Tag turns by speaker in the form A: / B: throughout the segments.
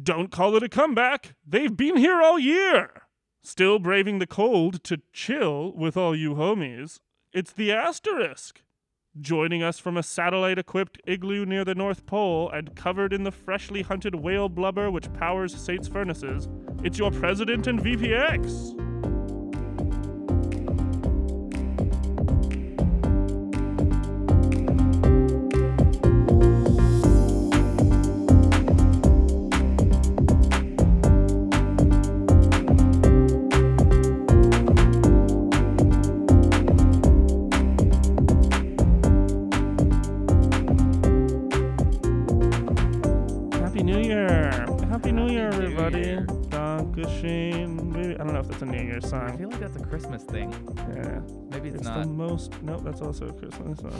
A: Don't call it a comeback. They've been here all year. Still braving the cold to chill with all you homies. It's the Asterisk. Joining us from a satellite equipped igloo near the North Pole and covered in the freshly hunted whale blubber which powers SAIT's furnaces, it's your president and VPX. Maybe know if that's a New Year's song.
B: I feel like that's a Christmas thing.
A: Yeah,
B: Maybe it's,
A: it's
B: not.
A: the most. No, that's also a Christmas song.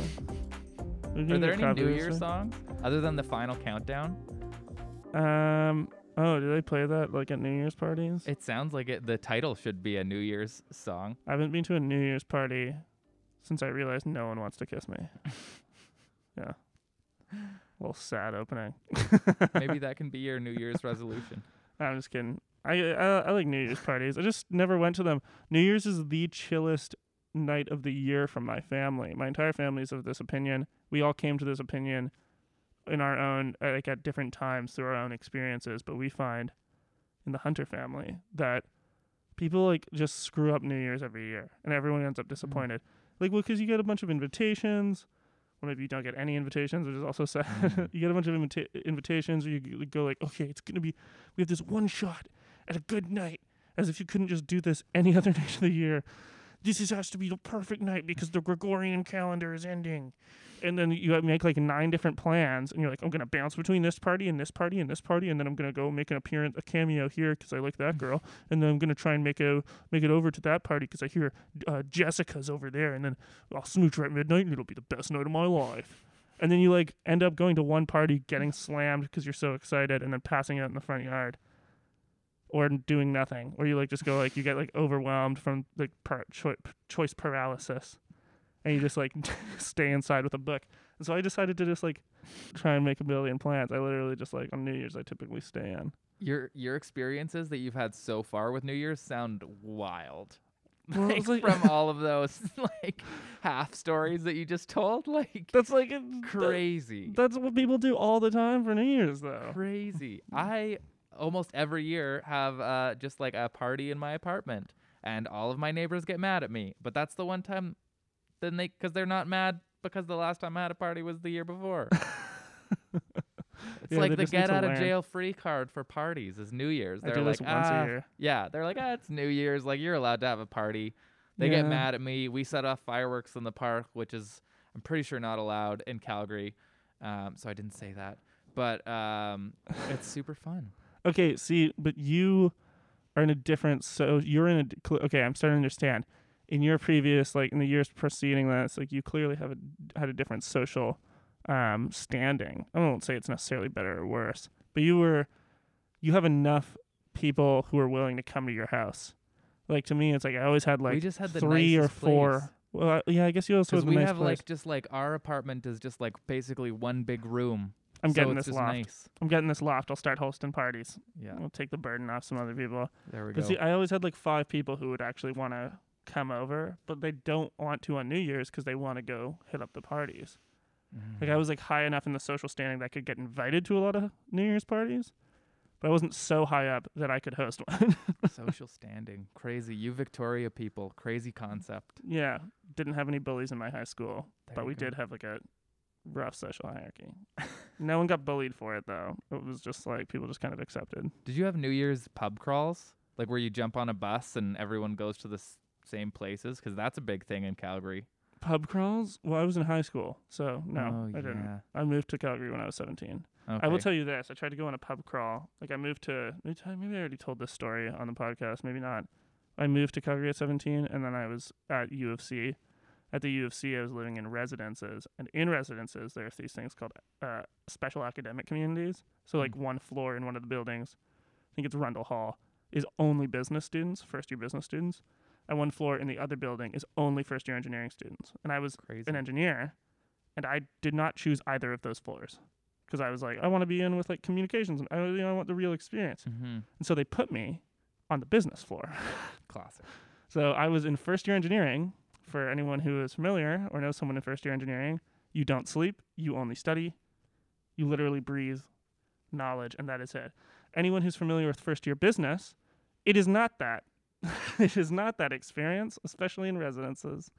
B: Are there any New Year's songs other than the final countdown?
A: Um. Oh, do they play that like at New Year's parties?
B: It sounds like it. The title should be a New Year's song.
A: I haven't been to a New Year's party since I realized no one wants to kiss me. yeah. A little sad opening.
B: Maybe that can be your New Year's resolution.
A: I'm just kidding. I, I I like New Year's parties. I just never went to them. New Year's is the chillest night of the year from my family. My entire family is of this opinion. We all came to this opinion in our own uh, like at different times through our own experiences, but we find in the Hunter family that people like just screw up New Year's every year and everyone ends up disappointed. Like well cuz you get a bunch of invitations or maybe you don't get any invitations, which is also sad.
B: Mm.
A: you get a bunch of invita- invitations, or you go like, okay, it's gonna be, we have this one shot at a good night, as if you couldn't just do this any other night of the year. This is, has to be the perfect night because the Gregorian calendar is ending. And then you make like nine different plans, and you're like, I'm gonna bounce between this party and this party and this party, and then I'm gonna go make an appearance, a cameo here because I like that girl, and then I'm gonna try and make a make it over to that party because I hear uh, Jessica's over there, and then I'll smooch her at midnight, and it'll be the best night of my life. And then you like end up going to one party, getting slammed because you're so excited, and then passing out in the front yard, or doing nothing, or you like just go like you get like overwhelmed from like par- choi- choice paralysis, and you just like stay inside with a book. And so I decided to just like try and make a million plans. I literally just like on New Year's I typically stay in.
B: Your your experiences that you've had so far with New Year's sound wild.
A: Well,
B: like,
A: like-
B: from all of those like half stories that you just told, like
A: That's like
B: crazy.
A: That's what people do all the time for New Year's though.
B: crazy. I almost every year have uh, just like a party in my apartment, and all of my neighbors get mad at me. But that's the one time, then they because they're not mad because the last time I had a party was the year before. it's
A: Yeah,
B: like the get out of
A: learn.
B: jail free card for parties is New Year's. They're like "Ah,"
A: a year.
B: Yeah, they're like, ah, it's New Year's. Like you're allowed to have a party. They
A: Yeah.
B: get mad at me. We set off fireworks in the park, which is I'm pretty sure not allowed in Calgary. Um, so I didn't say that, but um, it's super fun.
A: Okay, see, but you are in a different. So you're in a. Okay, I'm starting to understand. In your previous, like in the years preceding that, it's like you clearly have a, had a different social um, standing. I won't say it's necessarily better or worse, but you were, you have enough people who are willing to come to your house. Like to me, it's like I always had like
B: we just had the
A: three or four.
B: place.
A: Well, yeah, I guess you also have
B: we
A: nice
B: have
A: place.
B: like just like our apartment is just like basically one big room.
A: I'm
B: so
A: getting this loft.
B: nice.
A: I'm getting this loft. I'll start hosting parties.
B: Yeah,
A: we'll take the burden off some other people.
B: there we go.
A: see, I always had like five people who would actually want to come over, but they don't want to on New Year's because they want to go hit up the parties. Like
B: Mm.
A: I was like high enough in the social standing that I could get invited to a lot of New Year's parties, but I wasn't so high up that I could host one.
B: social standing, crazy. You Victoria people, crazy concept.
A: yeah, didn't have any bullies in my high school,
B: There
A: but we
B: go.
A: did have like a rough social hierarchy. no one got bullied for it though. It was just like people just kind of accepted.
B: Did you have New Year's pub crawls, like where you jump on a bus and everyone goes to the s- same places? Because that's a big thing in Calgary.
A: Pub crawls? Well, I was in high school, so no,
B: Oh,
A: I didn't. I moved to Calgary when I was 17.
B: Okay.
A: I will tell you this: I tried to go on a pub crawl. Like I moved to maybe, I- maybe I already told this story on the podcast, maybe not. I moved to Calgary at 17, and then I was at U of C. At the U of C, I was living in residences, and in residences, there's these things called uh, special academic communities. So like one floor in one of the buildings, I think it's Rundle Hall, is only business students, first year business students, and one floor in the other building is only first year engineering students. And I was
B: Crazy.
A: an engineer, and I did not choose either of those floors because I was like, I want to be in with like communications and I, you know, I want the real experience.
B: Mm-hmm.
A: And so they put me on the business floor.
B: Classic.
A: So I was in first year engineering. For anyone who is familiar or knows someone in first year engineering, you don't sleep, you only study, you literally breathe knowledge, and that is it. Anyone who's familiar with first year business, it is not that. it is not that experience, especially in residences.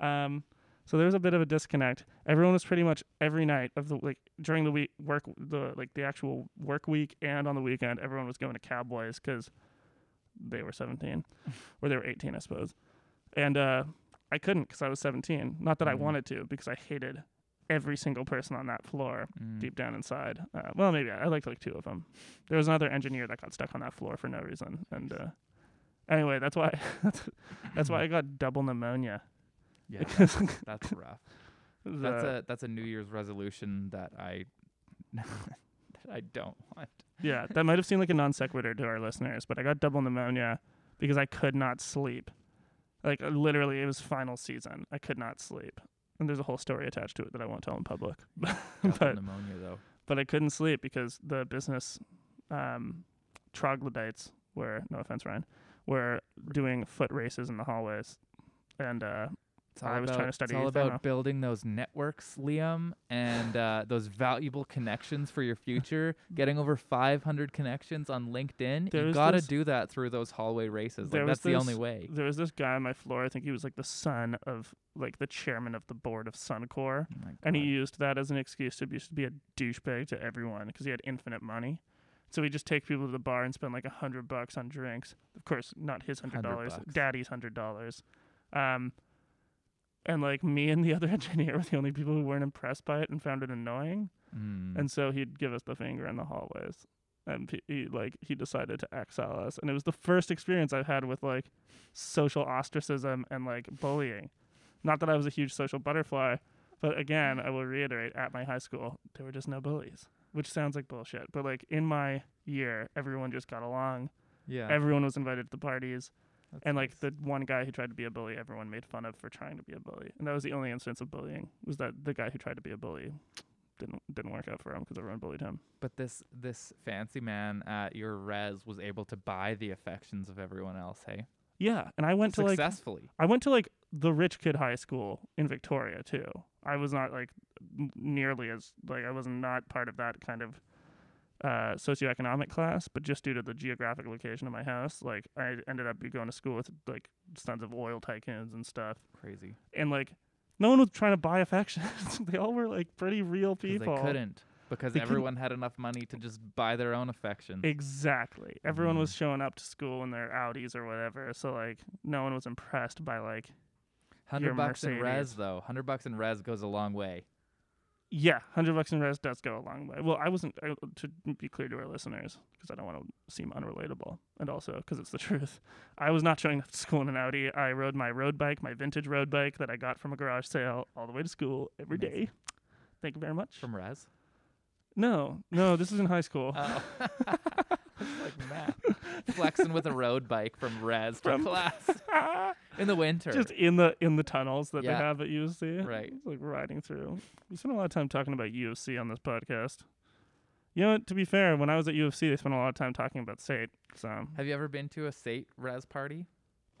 A: Um, so there was a bit of a disconnect. Everyone was pretty much every night of the like during the week work the like the actual work week and on the weekend. Everyone was going to Cowboys because they were 17 or they were 18, I suppose. And uh, I couldn't because I was 17. Not that I
B: Mhm.
A: wanted to because I hated every single person on that floor
B: Mm.
A: deep down inside. Uh, well, maybe I, I liked like two of them. There was another engineer that got stuck on that floor for no reason. And uh, anyway, that's why that's why I got double pneumonia.
B: Yeah,
A: Because
B: that's rough.
A: the-
B: That's a that's a New Year's resolution that I that I don't want.
A: yeah, that might have seemed like a non sequitur to our listeners, but I got double pneumonia because I could not sleep. Like uh, literally, it was final season. I could not sleep, and there's a whole story attached to it that I won't tell in public. But
B: pneumonia though.
A: but I couldn't sleep because the business um, troglodytes were no offense, Ryan, were doing foot races in the hallways, and uh,
B: It's all
A: I was
B: about,
A: trying to study
B: It's all about building those networks, Liam, and uh, those valuable connections for your future. Getting over 500 connections on LinkedIn.
A: There
B: you gotta
A: this-
B: do that through those hallway races. Like that's the only way.
A: there was this guy on my floor. I think he was like the son of like the chairman of the board of Suncor.
B: Oh
A: And he used that as an excuse to be, to be a douchebag to everyone because he had infinite money. So he'd just take people to the bar and spend like a hundred bucks on drinks. Of course, not his hundred dollars,
B: 100 bucks.
A: daddy's hundred dollars. Um, and like me and the other engineer were the only people who weren't impressed by it and found it annoying.
B: Mm.
A: And so he'd give us the finger in the hallways. And he, like he decided to exile us, and it was the first experience I've had with like social ostracism and like bullying. Not that I was a huge social butterfly, but again, I will reiterate: at my high school, there were just no bullies, which sounds like bullshit. But like in my year, everyone just got along.
B: yeah.
A: Everyone was invited to the parties,
B: that's
A: and like the one guy who tried to be a bully, everyone made fun of for trying to be a bully. And that was the only instance of bullying. Was that the guy who tried to be a bully didn't didn't work out for him because everyone bullied him.
B: But this this fancy man at your res was able to buy the affections of everyone else. Hey,
A: Yeah, and I went to like
B: successfully.
A: I went to like the rich kid high school in Victoria too. I was not like nearly as like I was not part of that kind of uh socioeconomic class, but just due to the geographic location of my house, like I ended up going to school with like sons of oil tycoons and stuff.
B: Crazy.
A: And like no one was trying to buy affections. they all were like pretty real people.
B: They couldn't because
A: They couldn't-
B: everyone had enough money to just buy their own affections.
A: Exactly. Everyone
B: Mhm.
A: was showing up to school in their Audis or whatever. So like no one was impressed by like
B: Hundred bucks in res though. Hundred bucks in res goes a long way.
A: Yeah, hundred bucks in res does go a long way. Well, I wasn't I, to be clear to our listeners because I don't want to seem unrelatable, and also because it's the truth. I was not showing up to school in an Audi. I rode my road bike, my vintage road bike that I got from a garage sale, all the way to school every day. Thank you very much.
B: From res.
A: no, no, this is in high school.
B: Oh. It's like Matt flexing with a road bike from res to
A: From-
B: class in the winter.
A: Just in the in the tunnels that
B: Yeah.
A: they have at UC.
B: Right.
A: It's like riding through. We spent a lot of time talking about U of C on this podcast. You know, what, to be fair, when I was at U of C, they spent a lot of time talking about SAIT. So
B: Have you ever been to a SAIT res party?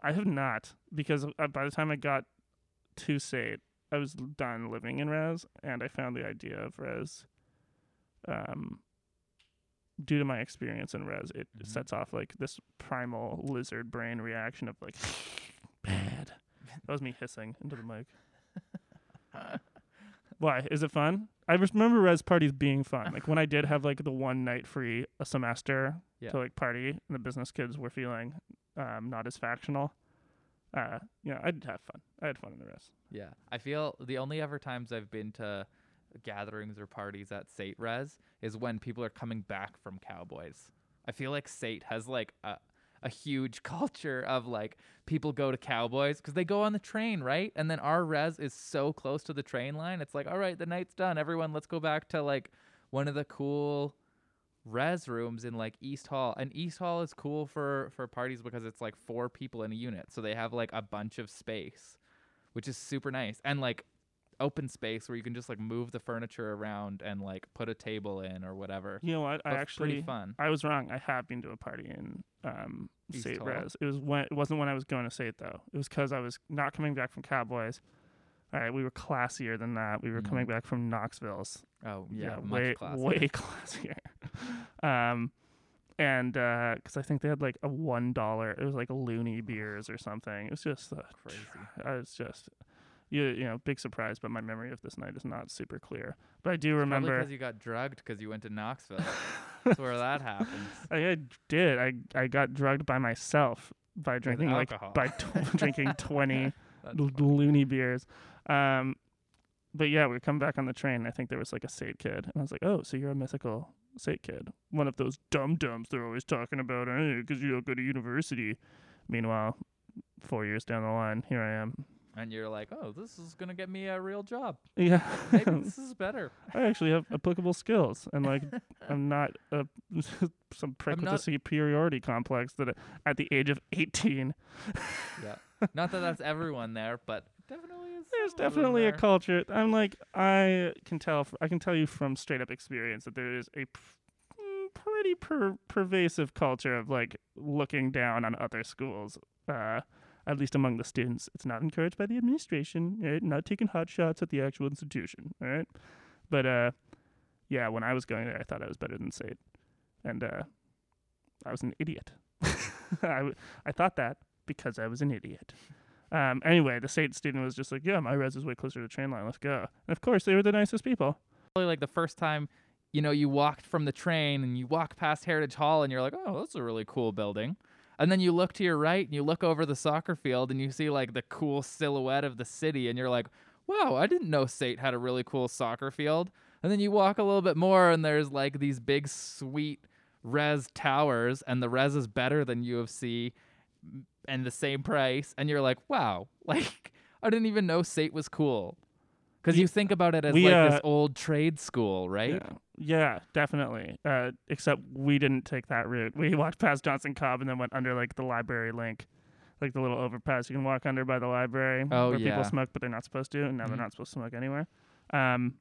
A: I have not because uh, by the time I got to SAIT, I was done living in res, and I found the idea of res. Um, due to my experience in res, it
B: Mhm.
A: sets off like this primal lizard brain reaction of like bad. That was me hissing into the mic. Why is it fun? I remember res parties being fun. Like when I did have like the one night free a semester
B: Yeah.
A: to like party, and the business kids were feeling um, not as factional. Uh, you know, I did have fun. I had fun in the res.
B: Yeah. I feel the only ever times I've been to gatherings or parties at SAIT Res is when people are coming back from Cowboys. I feel like SAIT has like a a huge culture of like people go to Cowboys because they go on the train, right? And then our res is so close to the train line. It's like, all right, the night's done. Everyone, let's go back to like one of the cool res rooms in like East Hall. And East Hall is cool for for parties because it's like four people in a unit, so they have like a bunch of space, which is super nice. And like open space where you can just like move the furniture around and like put a table in or whatever.
A: You know what? I actually
B: pretty fun.
A: I was wrong. I have been to a party in um
B: East SAIT?
A: Res. It was when it wasn't when I was going to SAIT though. It was because I was not coming back from Cowboys. All right, we were classier than that. We were coming
B: Mhm.
A: back from Knoxville's.
B: Oh yeah, much
A: way
B: classier.
A: way classier. um, and because I think they had like a one dollar. It was like loonie beers or something. It was just uh,
B: Crazy.
A: I was just. You, you know, big surprise, but my memory of this night is not super clear. But I do remember.
B: because you got drugged because you went to Knoxville. That's where that happens.
A: I, did. I I got drugged by myself by drinking like by tw- drinking twenty l- loonie beers. Um, but yeah, we come back on the train. And I think there was like a SAIT kid, and I was like, "Oh, so you're a mythical SAIT kid? One of those dum dums they're always talking about, because you don't go to university." Meanwhile, four years down the line, here I am.
B: And you're like, oh, this is gonna get me a real job.
A: Yeah,
B: Maybe this is better.
A: I actually have applicable skills, and like I'm not a, some prick with a superiority complex that at the age of 18
B: Yeah. Not that that's everyone there, but definitely is.
A: There's
B: some of them
A: definitely a culture. I'm like, I can tell. I can tell you from straight up experience that there is a. mm, pretty per- pervasive culture of like looking down on other schools. Uh, at least among the students, it's not encouraged by the administration. Right? Not taking hot shots at the actual institution. All right, but uh, yeah, when I was going there, I thought I was better than SAIT, and uh, I was an idiot. I, I thought that because I was an idiot. Um, anyway, the SAIT student was just like, "Yeah, my res is way closer to the train line. Let's go." And of course, they were the nicest people.
B: Probably like the first time, you know, you walked from the train and you walk past Heritage Hall and you're like, oh, that's a really cool building. And then you look to your right and you look over the soccer field and you see like the cool silhouette of the city and you're like, wow, I didn't know SAIT had a really cool soccer field. And then you walk a little bit more and there's like these big sweet res towers and the res is better than U of C and the same price and you're like, wow, like I didn't even know SAIT was cool. Cuz you think about it as
A: we,
B: like
A: uh,
B: this old trade school, right?
A: Yeah, yeah, definitely. Uh, except we didn't take that route. We walked past Johnson-Cobbe and then went under like the library link, like the little overpass you can walk under by the library
B: Oh,
A: where
B: yeah.
A: people smoke, but they're not supposed to, and now
B: Mhm.
A: they're not supposed to smoke anywhere. Um,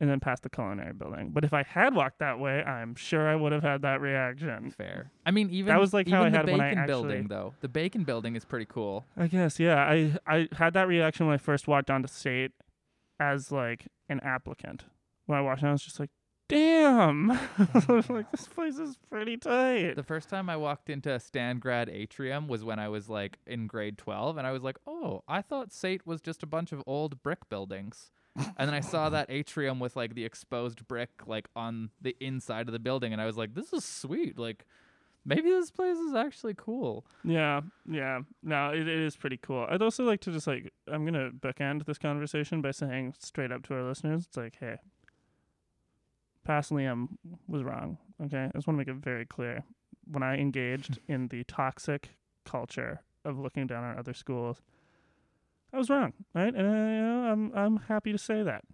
A: and then past the culinary building. But if I had walked that way, I'm sure I would have had that reaction.
B: Fair. I mean, even that
A: was, like, how I had when I
B: bacon building though. The bacon building is pretty cool.
A: I guess, yeah. I I had that reaction when I first walked onto SAIT as like an applicant. When I walked in, I was just like, "Damn!" I was like this place is pretty tight.
B: The first time I walked into Stan Grad Atrium was when I was like in grade 12 and I was like, "Oh, I thought SAIT was just a bunch of old brick buildings." and then I saw that atrium with like the exposed brick like on the inside of the building and I was like, "This is sweet. Like maybe this place is actually cool."
A: Yeah, yeah. No, it, it is pretty cool. I'd also like to just like I'm gonna bookend this conversation by saying straight up to our listeners, it's like, hey, past Liam was wrong. Okay, I just want to make it very clear. When I engaged in the toxic culture of looking down on other schools, I was wrong. Right, and uh, you know, I'm I'm happy to say that.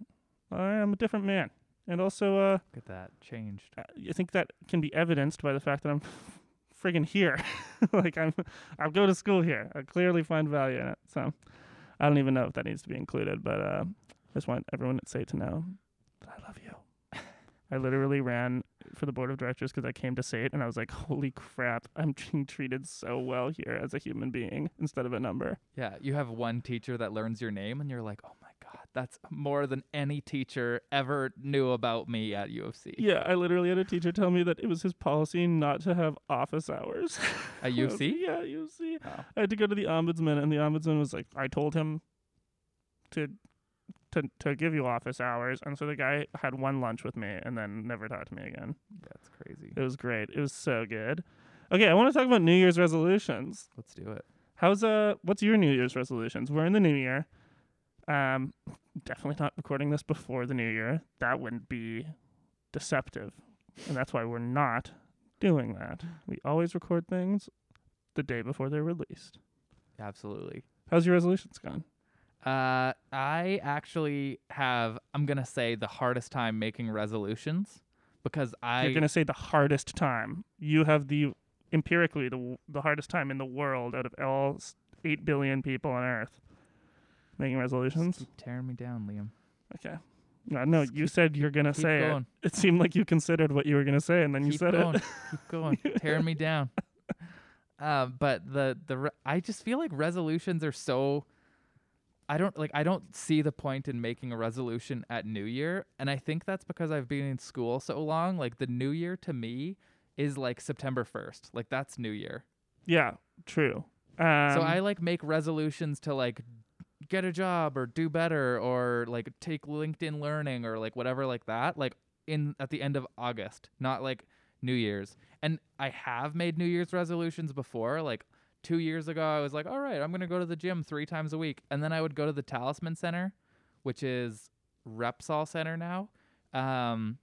A: I'm a different man, and also uh.
B: Look at that. Changed.
A: uh, I think that can be evidenced by the fact that I'm friggin' here. like I'm, I'll go to school here. I clearly find value in it. So I don't even know if that needs to be included, but uh, I just want everyone at SAIT to know that I love you. I literally ran for the board of directors because I came to SAIT and I was like, holy crap, I'm being treated so well here as a human being instead of a number.
B: Yeah, you have one teacher that learns your name and you're like, "Oh my god, that's more than any teacher ever knew about me at U of C."
A: Yeah, I literally had a teacher tell me that it was his policy not to have office hours.
B: At
A: U of
B: C?
A: Yeah, U of C.
B: Oh.
A: I had to go to the ombudsman, and the ombudsman was like, "I told him to to to give you office hours," and so the guy had one lunch with me and then never talked to me again.
B: That's crazy.
A: It was great. It was so good. Okay, I want to talk about New Year's resolutions.
B: Let's do it.
A: How's uh, what's your New Year's resolutions? We're in the new year. Um, definitely not recording this before the new year. That wouldn't be deceptive, and that's why we're not doing that. We always record things the day before they're released.
B: Absolutely.
A: How's your resolutions gone?
B: Uh, I actually have. I'm gonna say the hardest time making resolutions because I.
A: You're gonna say the hardest time. You have the empirically the the hardest time in the world out of all eight billion people on Earth. Making
B: Just
A: resolutions.
B: keep tearing me down, Liam.
A: Okay. No, no,
B: Just
A: you
B: keep-
A: said you're gonna
B: Keep
A: say it.
B: going.
A: It seemed like you considered what you were gonna say, and then you said
B: going.
A: it.
B: keep going. Keep going. Tearing me down. Um, but the the re- I just feel like resolutions are so. I don't like. I don't see the point in making a resolution at New Year, and I think that's because I've been in school so long. Like the New Year to me is like September first. Like that's New Year.
A: Yeah, true. Um,
B: so I like make resolutions to like get a job or do better or like take LinkedIn learning or like whatever like that like in at the end of August, not like New Year's. And I have made New Year's resolutions before like 2 years ago I was like, "All right, I'm going to go to the gym 3 times a week." And then I would go to the Talisman Center, which is Repsol Center now. Um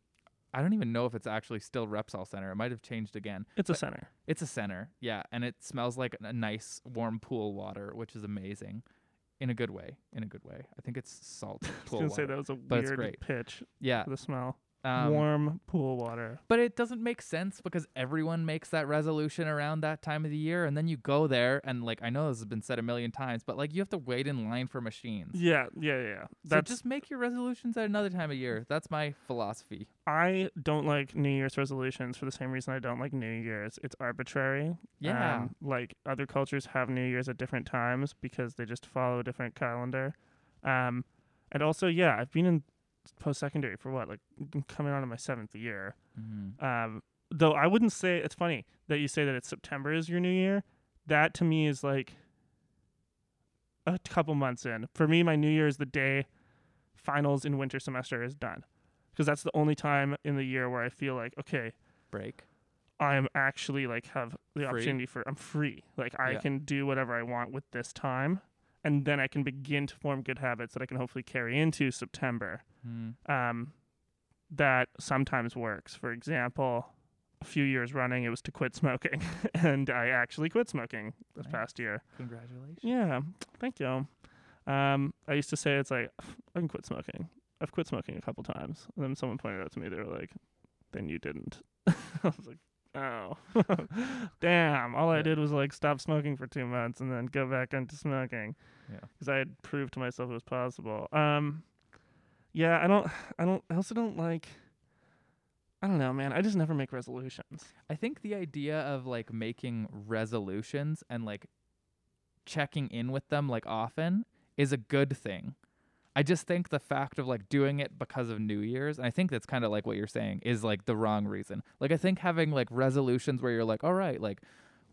B: I don't even know if it's actually still Repsol Center. It might have changed again.
A: it's a center.
B: It's a center, yeah, and it smells like a nice warm pool water, which is amazing, in a good way. In a good way, I think it's salt
A: I was gonna
B: water.
A: say that was a weird pitch
B: yeah,
A: the smell.
B: Um,
A: Warm pool water.
B: but it doesn't make sense because everyone makes that resolution around that time of the year, and then you go there, and like I know this has been said a million times, but like you have to wait in line for machines.
A: Yeah, yeah, yeah. yeah.
B: So just make your resolutions at another time of year. That's my philosophy.
A: I don't like New Year's resolutions for the same reason I don't like New Year's. It's arbitrary.
B: Yeah.
A: Um, like other cultures have New Year's at different times because they just follow a different calendar. Um, and also, yeah, I've been in post secondary for what, like coming on to my seventh year.
B: Mm-hmm.
A: Um, though I wouldn't say it's funny that you say that it's September is your New Year. That to me is like a couple months in. For me, my New Year is the day finals in winter semester is done, because that's the only time in the year where I feel like okay,
B: Break.
A: I'm actually like have the
B: Free?
A: opportunity for I'm free. Like I
B: Yeah.
A: can do whatever I want with this time, and then I can begin to form good habits that I can hopefully carry into September
B: Mm.
A: um, that sometimes works. For example, a few years running, it was to quit smoking, and I actually quit smoking this
B: Nice.
A: past year.
B: Congratulations.
A: Yeah, thank you. Um, I used to say it's like I can quit smoking. I've quit smoking a couple times, and then someone pointed out to me they were like, "Then you didn't." I was like, "Oh, damn! All I did was like stop smoking for two months and then go back into smoking."
B: Yeah.
A: because I had proved to myself it was possible. Um, yeah, I don't, I don't, I also don't like. I don't know, man. I just never make resolutions.
B: I think the idea of like making resolutions and like checking in with them like often is a good thing. I just think the fact of like doing it because of New Year's, and I think that's kind of like what you're saying, is like the wrong reason. Like I think having like resolutions where you're like, all right, like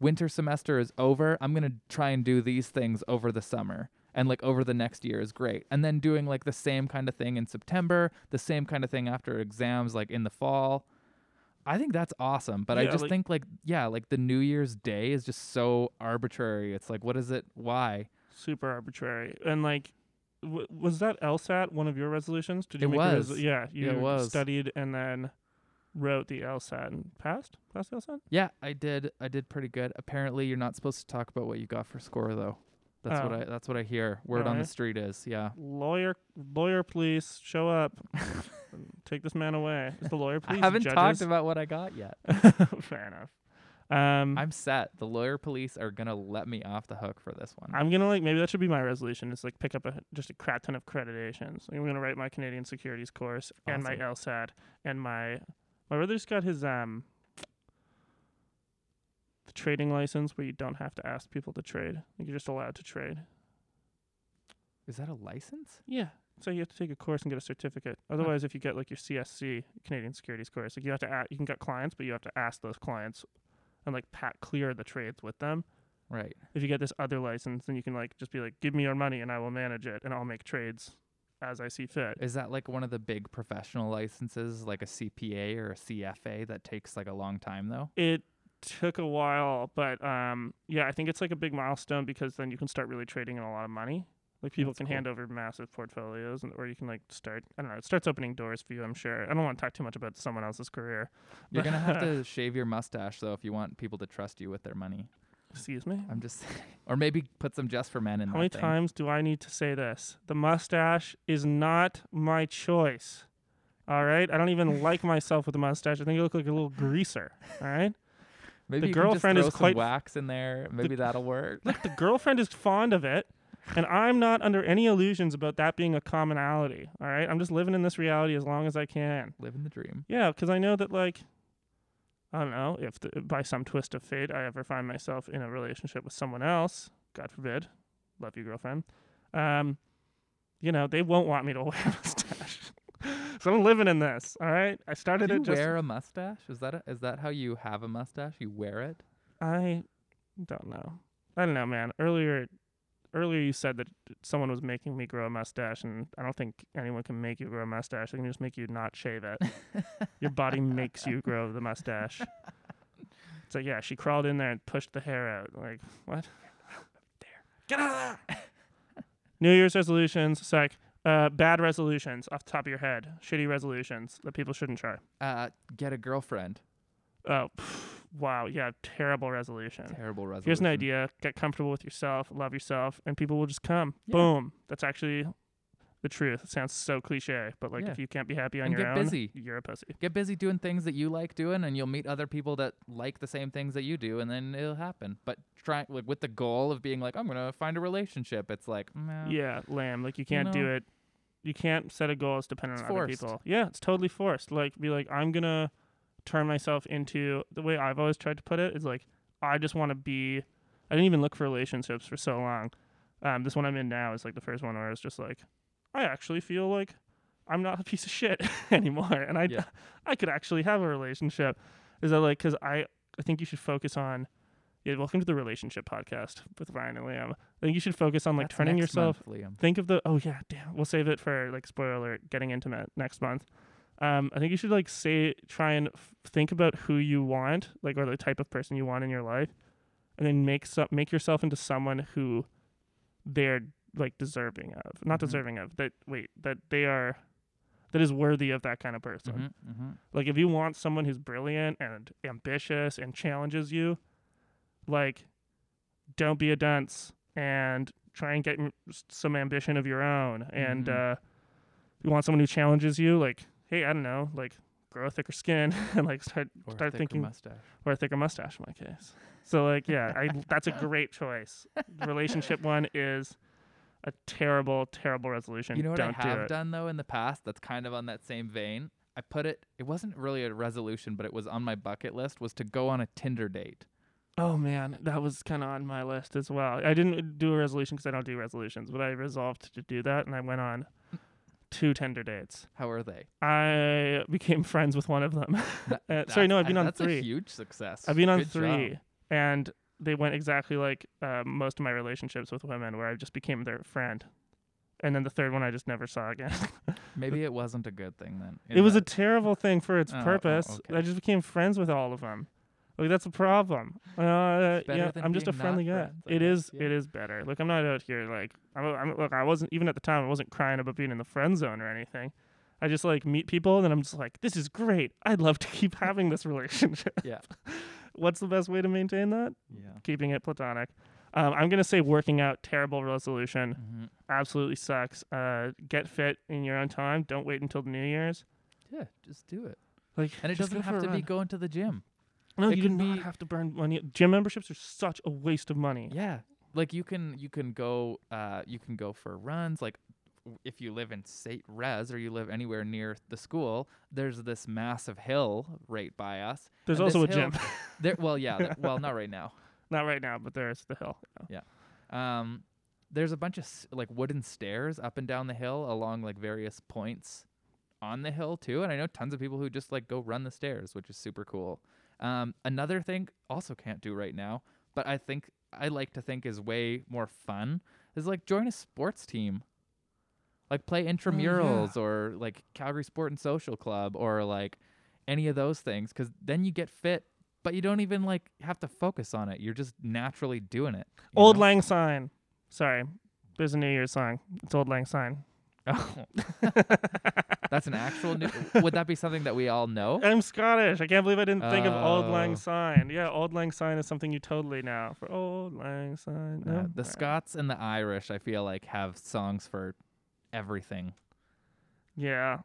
B: winter semester is over, I'm gonna try and do these things over the summer. And like over the next year is great. And then doing like the same kind of thing in September, the same kind of thing after exams, like in the fall. I think that's awesome. But I just
A: like-
B: think like yeah, like the New Year's Day is just so arbitrary. It's like what is it? Why?
A: Super arbitrary. And like, w- was that LSAT one of your resolutions? Did you
B: It
A: make a
B: was.
A: yeah, you
B: it was.
A: studied and then wrote the LSAT and passed. Passed the LSAT.
B: Yeah, I did. I did pretty good. Apparently, you're not supposed to talk about what you got for score though. That's what
A: Oh.
B: I. That's what I hear. Word on the street is yeah.
A: Lawyer, lawyer, please show up. Take this man away. Is the lawyer,
B: please?
A: I
B: haven't talked about what I got yet.
A: Fair enough. Um,
B: I'm set. The lawyer police are gonna let me off the hook for this one.
A: I'm gonna like maybe that should be my resolution. Is like pick up a just a crap ton of accreditations. Like, I'm gonna write my Canadian securities course and my LSAT and my my brother's got his um the trading license where you don't have to ask people to trade. Like you're just allowed to trade.
B: Is that a license?
A: Yeah. So you have to take a course and get a certificate. Otherwise, if you get like your CSC Canadian securities course, like you have to a- you can get clients, but you have to ask those clients and like pat clear the trades with them.
B: Right.
A: if you get this other license, then you can like just be like, give me your money and I will manage it and I'll make trades as I see fit.
B: Is that like one of the big professional licenses, like a CPA or a CFA, that takes like a long time though?
A: It took a while, but um, yeah, I think it's like a big milestone because then you can start really trading in a lot of money. Like people
B: That's
A: can
B: cool.
A: hand over massive portfolios, and or you can like start. I don't know. It starts opening doors for you. I'm sure. I don't want to talk too much about someone else's career.
B: You're gonna have to shave your mustache though if you want people to trust you with their money.
A: Excuse me.
B: I'm just, or maybe put some just for men in
A: How many
B: thing.
A: times do I need to say this? The mustache is not my choice. All right. I don't even like myself with a mustache. I think I look like a little greaser. All right.
B: Maybe
A: the
B: you
A: girlfriend is quite-
B: wax in there. Maybe that'll work.
A: Look, the girlfriend is fond of it. And I'm not under any illusions about that being a commonality. All right, I'm just living in this reality as long as I can.
B: Living the dream.
A: Yeah, because I know that like. I don't know if the, by some twist of fate I ever find myself in a relationship with someone else. God forbid. Love you, girlfriend. Um, you know they won't want me to wear a mustache. so I'm living in this. All right. I started
B: Do you
A: it just.
B: wear a mustache? Is that a, is that how you have a mustache? You wear it?
A: I don't know. I don't know, man. Earlier, earlier you said that someone was making me grow a mustache, and I don't think anyone can make you grow a mustache. They can just make you not shave it. Your body makes you grow the mustache. So yeah, she crawled in there and pushed the hair out. Like what? There, get out of there. New Year's resolutions, psych. Uh, bad resolutions off the top of your head. Shitty resolutions that people shouldn't try.
B: Uh, get a girlfriend.
A: Oh, wow. Yeah, terrible resolution.
B: Terrible resolution.
A: Here's an idea: get comfortable with yourself, love yourself, and people will just come.
B: Yeah.
A: Boom. That's actually the truth. It sounds so cliche, but like
B: Yeah.
A: if you can't be happy on
B: And
A: your
B: get
A: own,
B: busy.
A: you're a pussy.
B: Get busy doing things that you like doing, and you'll meet other people that like the same things that you do, and then it'll happen. But try like with the goal of being like, I'm gonna find a relationship. It's like, nah,
A: Yeah, lamb. Like you can't do
B: know,
A: it. You can't set a goal as dependent on other people. Yeah, it's totally forced. Like be like, I'm gonna turn myself into the way I've always tried to put it is like I just want to be. I didn't even look for relationships for so long. Um, this one I'm in now is like the first one where it's just like, I actually feel like I'm not a piece of shit anymore, and I
B: Yeah.
A: I could actually have a relationship. Is that like because I I think you should focus on. Yeah, welcome to the relationship podcast with Ryan and Liam. I think you should focus on like
B: that's
A: turning yourself
B: month, Liam.
A: think of the oh yeah damn we'll save it for like spoiler alert getting intimate next month um i think you should like say try and f- think about who you want like or the type of person you want in your life and then make some make yourself into someone who they're like deserving of not
B: Mhm.
A: deserving of that wait that they are that is worthy of that kind of person
B: Mhm, mhm.
A: like if you want someone who's brilliant and ambitious and challenges you, like don't be a dunce and try and get m- some ambition of your own. And
B: Mhm.
A: uh, you want someone who challenges you, like hey, I don't know, like grow a thicker skin and like start
B: Or
A: start thinking
B: mustache.
A: or a thicker mustache in my case. So like yeah, I that's a great choice. Relationship one is a terrible, terrible resolution.
B: You know what
A: Don't
B: I have
A: it.
B: done though in the past that's kind of on that same vein? I put it it wasn't really a resolution, but it was on my bucket list was to go on a Tinder date.
A: Oh man, that was kind of on my list as well. I didn't do a resolution because I don't do resolutions, but I resolved to do that, and I went on two Tinder dates.
B: How are they?
A: I became friends with one of them. Uh, sorry, no, I've been on
B: that's
A: three.
B: a huge success.
A: I've been on
B: Good job.
A: three, and they went exactly like uh, most of my relationships with women, where I just became their friend, and then the third one I just never saw again.
B: Maybe it wasn't a good thing then.
A: it was a terrible thing for its
B: Oh, oh,
A: purpose. I just became friends with all of them. Like that's a problem. Uh, yeah, I'm just a friendly guy.
B: friends,
A: It is.
B: yeah.
A: It is better. Look, I'm not out here like I'm, I'm. Look, I wasn't even at the time. I wasn't crying about being in the friend zone or anything. I just like meet people and then I'm just like, this is great. I'd love to keep having this relationship.
B: Yeah.
A: What's the best way to maintain that?
B: Yeah.
A: Keeping it platonic. Um, I'm gonna say working out. Terrible resolution.
B: hmm
A: Absolutely sucks. Uh, get fit in your own time. Don't wait until the New Year's.
B: Yeah, just do it.
A: Like,
B: And it doesn't have to be going to the gym.
A: No,
B: It
A: you do not
B: be-
A: have to burn money. Gym memberships are such a waste of money.
B: Yeah. Like you can you can go uh you can go for runs like if you live in St. Res or you live anywhere near the school, there's this massive hill right by us.
A: There's also a
B: hill-
A: gym.
B: There well yeah, th- well not right now.
A: Not right now, but there's the hill. Yeah.
B: Um there's a bunch of s- like wooden stairs up and down the hill along like various points on the hill too and I know tons of people who just like go run the stairs, which is super cool. Um another thing also can't do right now, but I think I like to think is way more fun is like join a sports team. Like play intramurals or like Calgary Sport and Social Club or like any of those things cuz then you get fit but you don't even like have to focus on it. You're just naturally doing it.
A: Old
B: know?
A: Lang Syne. Sorry. There's a New Year's song. It's Auld Lang Syne.
B: Oh. That's an actual new Would that be something that we all know?
A: I'm Scottish. I can't believe I didn't think of Old Lang
B: Oh.
A: Syne. Yeah, Auld Lang Syne is something you totally know. For Auld Lang Syne.
B: The
A: Alright.
B: Scots and the Irish I feel like have songs for everything.
A: Yeah.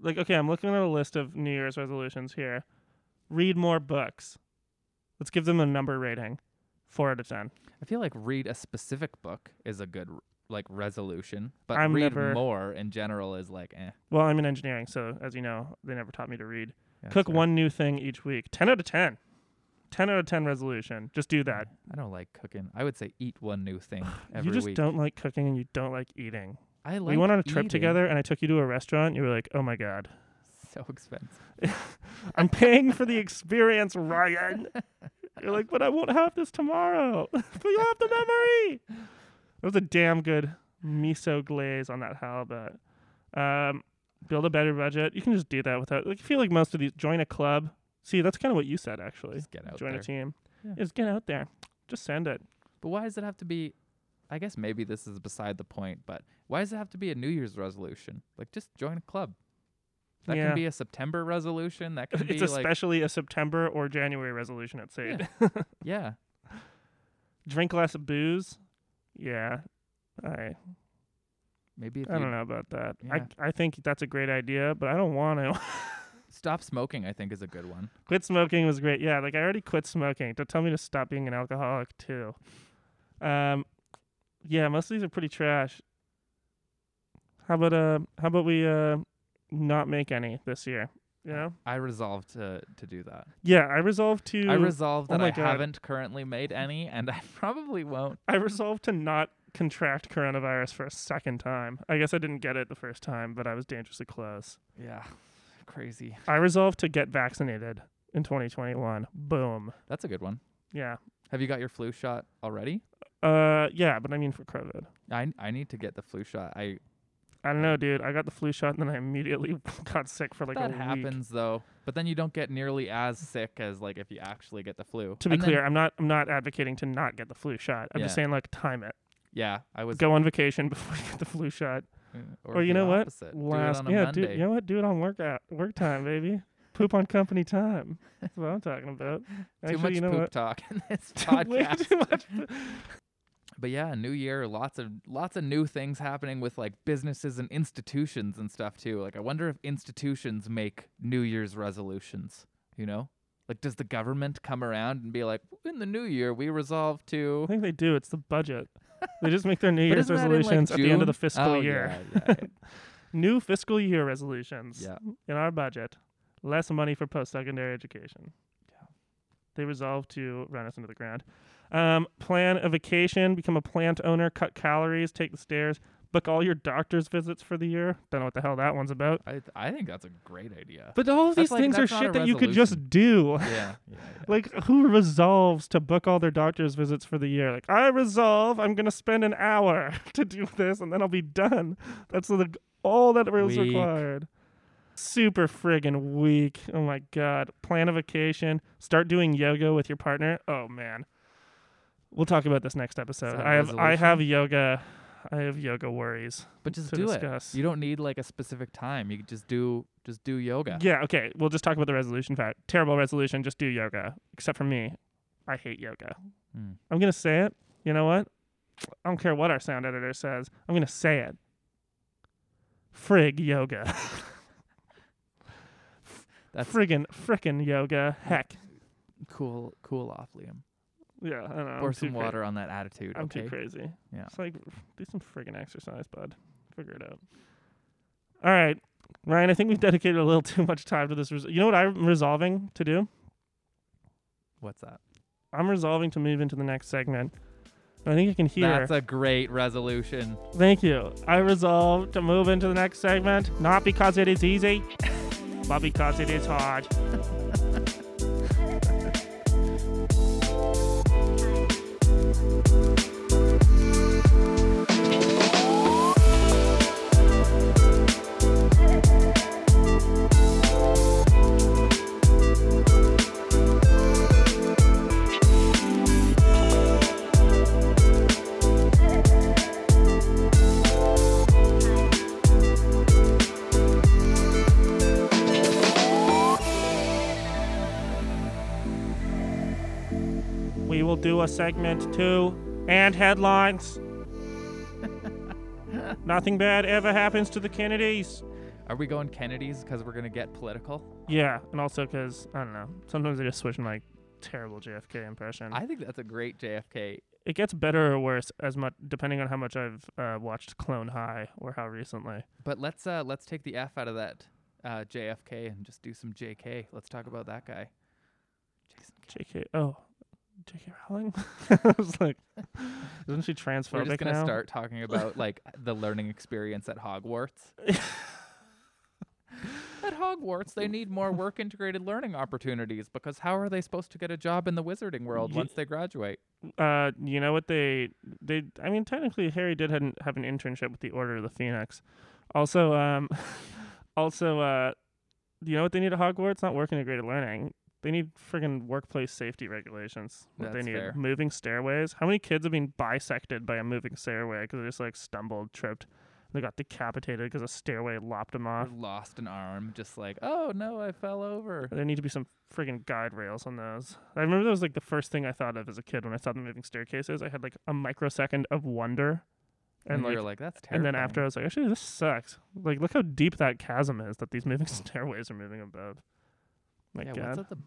A: Like, okay, I'm looking at a list of New Year's resolutions here. Read more books. Let's give them a number rating Four out of ten.
B: I feel like read a specific book is a good r- like resolution, but
A: I'm
B: read
A: never-
B: more in general is like eh.
A: Well, I'm in engineering, so as you know, they never taught me to read.
B: That's
A: Cook
B: fair.
A: one new thing each week. Ten out of ten. Ten out of ten resolution. Just do that.
B: I don't like cooking. I would say eat one new thing every week.
A: you just
B: week.
A: don't like cooking and you don't like eating.
B: I like
A: we went on a trip
B: eating.
A: together and I took you to a restaurant. You were like, "Oh my god,
B: So expensive.
A: I'm paying for the experience, Ryan." You're like, "But I won't have this tomorrow." but you'll have the memory. It was a damn good miso glaze on that halibut. Um, build a better budget. You can just do that without. Like, I feel like most of these join a club. See, that's kind of what you said actually.
B: Just get out
A: join
B: there.
A: a team.
B: Yeah.
A: Just get out there. Just send it.
B: But why does it have to be? I guess maybe this is beside the point. But why does it have to be a New Year's resolution? Like just join a club. That
A: Yeah.
B: can be a September resolution. That can
A: It's
B: be It's
A: especially a September or January resolution at SAIT.
B: yeah.
A: Drink less booze. Yeah. I
B: Maybe if
A: I
B: you
A: don't know about that.
B: Yeah.
A: I I think that's a great idea, but I don't want to.
B: stop smoking, I think is a good one.
A: quit smoking was great. Yeah, like I already quit smoking. Don't tell me to stop being an alcoholic too. Um yeah, most of these are pretty trash. How about uh how about we uh not make any this year? You know?
B: I resolved to to do that.
A: Yeah, I resolved to
B: I resolved
A: oh
B: that I
A: God.
B: haven't currently made any, and I probably won't.
A: I resolved to not contract coronavirus for a second time. I guess I didn't get it the first time, but I was dangerously close.
B: Yeah, crazy.
A: I resolved to get vaccinated in 2021. Boom.
B: That's a good one.
A: Yeah.
B: Have you got your flu shot already?
A: Uh yeah, but I mean for COVID.
B: I I need to get the flu shot. I
A: I don't know, dude. I got the flu shot and then I immediately got sick for like
B: that
A: a week.
B: That happens though, but then you don't get nearly as sick as like if you actually get the flu.
A: To be
B: And then-
A: clear, I'm not I'm not advocating to not get the flu shot. I'm just saying like time it.
B: yeah, I was.
A: Go on vacation before you get the flu shot.
B: uh,
A: Or, you
B: the
A: know what?
B: opposite. Do it
A: Last
B: on a
A: yeah,
B: Monday.
A: dude, you know what? Do it on workout work time, baby. Poop on company time. That's what I'm talking about.
B: Too
A: Actually,
B: much
A: you know
B: poop
A: what?
B: talk in this podcast.
A: too much.
B: But yeah, new year, lots of lots of new things happening with like businesses and institutions and stuff too. Like I wonder if institutions make New Year's resolutions, you know? Like does the government come around and be like, "In the new year, we resolve to I
A: think they do. It's the budget. They just make their New Year's
B: in, like,
A: resolutions at the end of the fiscal
B: Oh,
A: year.
B: Yeah, yeah, yeah.
A: New fiscal year resolutions
B: yeah.
A: in our budget. Less money for post-secondary education.
B: Yeah.
A: They resolve to run us into the ground. Um, plan a vacation, become a plant owner, cut calories, take the stairs, book all your doctor's visits for the year. Don't know what the hell that one's about.
B: I I think that's a great idea.
A: But all of
B: That's
A: these
B: like-
A: things are
B: that's not a
A: shit that you could just do.
B: yeah, yeah, yeah.
A: Like, who resolves to book all their doctor's visits for the year? Like, I resolve I'm going to spend an hour to do this and then I'll be done. That's the, all that was
B: Weak.
A: required. Super friggin' weak. Oh my God. Plan a vacation. Start doing yoga with your partner. Oh, man. We'll talk about this next episode. I have I have yoga. I have yoga worries.
B: but just do
A: discuss.
B: it. You don't need like a specific time. You just do just do yoga.
A: Yeah, okay. We'll just talk about the resolution fact. Terrible resolution. Just do yoga. Except for me. I hate yoga.
B: Mm.
A: I'm gonna say it. You know what? I don't care what our sound editor says. I'm gonna say it. Frig yoga.
B: That's
A: Friggin' frickin' yoga. Heck.
B: cool. Cool off, Liam.
A: Yeah, I don't know.
B: Pour
A: I'm too
B: some
A: cra-
B: water on that attitude.
A: I'm
B: okay.
A: too crazy.
B: Yeah.
A: It's like do some friggin' exercise, bud. Figure it out. All right, Ryan. I think we've dedicated a little too much time to this. Res- you know what I'm resolving to do?
B: What's that?
A: I'm resolving to move into the next segment. I think you can hear.
B: That's a great resolution.
A: Thank you. I resolve to move into the next segment, not because it is easy, but because it is hard. A segment two and headlines. Nothing bad ever happens to the Kennedys.
B: Are we going Kennedy's because we're gonna get political?
A: Yeah, and also because I don't know. Sometimes I just switch my terrible JFK impression.
B: I think that's a great JFK.
A: it gets better or worse as much depending on how much I've uh, watched Clone High or how recently.
B: But let's uh let's take the F out of that uh, JFK and just do some JK. Let's talk about that guy. Jason. K.
A: JK. Oh, JK Rowling. I was like, isn't she transphobic
B: We're just gonna
A: now?
B: start talking about like the learning experience at Hogwarts. At Hogwarts, they need more work integrated learning opportunities because how are they supposed to get a job in the wizarding world
A: Ye-
B: once they graduate?
A: Uh, you know what they they? I mean, technically, Harry did hadn't have an internship with the Order of the Phoenix. Also, um, also, uh, you know what they need at Hogwarts? Not work integrated learning. They need friggin' workplace safety regulations. What
B: That's
A: they need
B: fair.
A: moving stairways. How many kids have been bisected by a moving stairway because they just like stumbled, tripped, they got decapitated because a stairway lopped them
B: Or
A: off?
B: lost an arm, just like, oh no, I fell over.
A: There need to be some friggin' guide rails on those. I remember that was like the first thing I thought of as a kid when I saw the moving staircases. I had like a microsecond of wonder,
B: And,
A: and like,
B: you're like, that's
A: and then after I was like, actually, this sucks. Like, look how deep that chasm is that these moving stairways are moving above. My
B: yeah,
A: God.
B: what's at the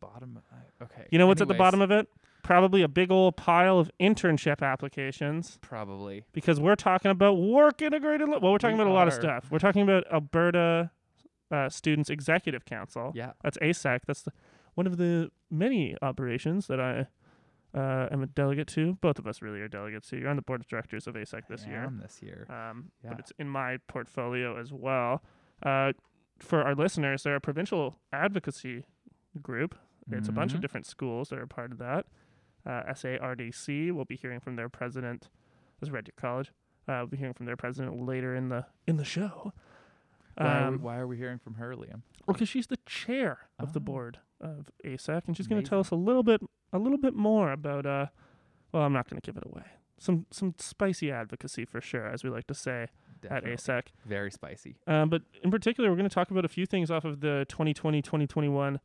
B: bottom? Okay.
A: you know what's at the
B: anyways,
A: bottom of it? Probably a big old pile of internship applications
B: Probably.
A: because we're talking about work integrated. Li- well, we're talking
B: We
A: about a lot of
B: are.
A: stuff. We're talking about Alberta uh, Students Executive Council.
B: Yeah.
A: That's ASEC. That's the, one of the many operations that I uh, am a delegate to. Both of us really are delegates to. You're on the board of directors of ASEC this year.
B: I
A: year.
B: am this year.
A: Um,
B: Yeah.
A: But it's in my portfolio as well. Uh, for our listeners, they're a provincial advocacy group. It's a bunch of
B: Mhm.
A: different schools that are part of that. Uh, SARDC, we'll be hearing from their president. This is Red Deer College. Uh, we'll be hearing from their president later in the in the show.
B: Why, are we,
A: Um,
B: why are we hearing from her, Liam?
A: well, because she's the chair of the
B: Oh.
A: board of ASEC, and she's going to tell us a little bit, a little bit more about. Uh, well, I'm not going to give it away. Some some spicy advocacy for sure, as we like to say at
B: Definitely.
A: ASEC.
B: Very spicy.
A: Um, but in particular, we're going to talk about a few things off of the 2020-2021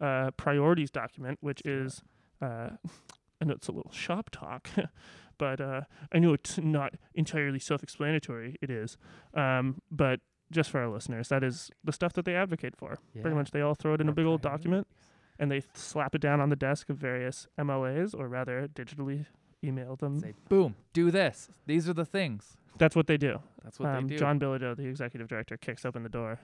A: uh, priorities document, which is, uh, I know it's a little shop talk, but uh, I know it's not entirely self-explanatory. It is, um, but just for our listeners, that is the stuff that they advocate for. Pretty much, they all throw it in a
B: Our
A: big old document and they slap it down on the desk of various MLAs, or rather, digitally email them.
B: Say, boom, do this. These are the things.
A: That's what they do.
B: That's what
A: um,
B: they do.
A: John Bilodeau, the executive director, kicks open the door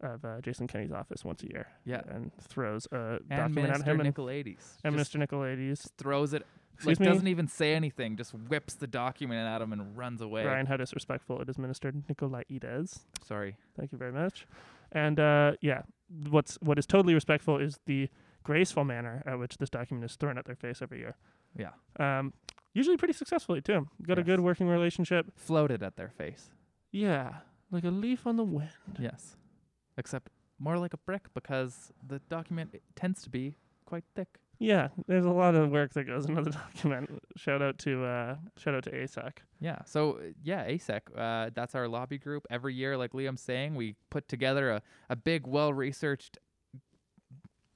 A: of uh, Jason Kenney's office once a year
B: yeah.
A: and throws a
B: And
A: document at him and,
B: Nicolaides.
A: and
B: just
A: Mr. Nicolaides.
B: throws it,
A: Excuse
B: like
A: me,
B: doesn't even say anything, just whips the document at him and runs away.
A: Ryan, how disrespectful. It is Minister Nicolaides.
B: Sorry.
A: Thank you very much. And uh, yeah, what's what is totally respectful is the graceful manner at which this document is thrown at their face every year.
B: Yeah.
A: Um, usually pretty successfully too. Got a good working relationship.
B: Floated at their face.
A: Yeah, like a leaf on the wind.
B: Yes. Except more like a brick because the document tends to be quite thick.
A: Yeah, there's a lot of work that goes into the document. Shout out to uh, shout out to ASEC.
B: Yeah. So uh, yeah, ASEC. Uh, that's our lobby group. Every year, like Liam's saying, we put together a, a big, well researched,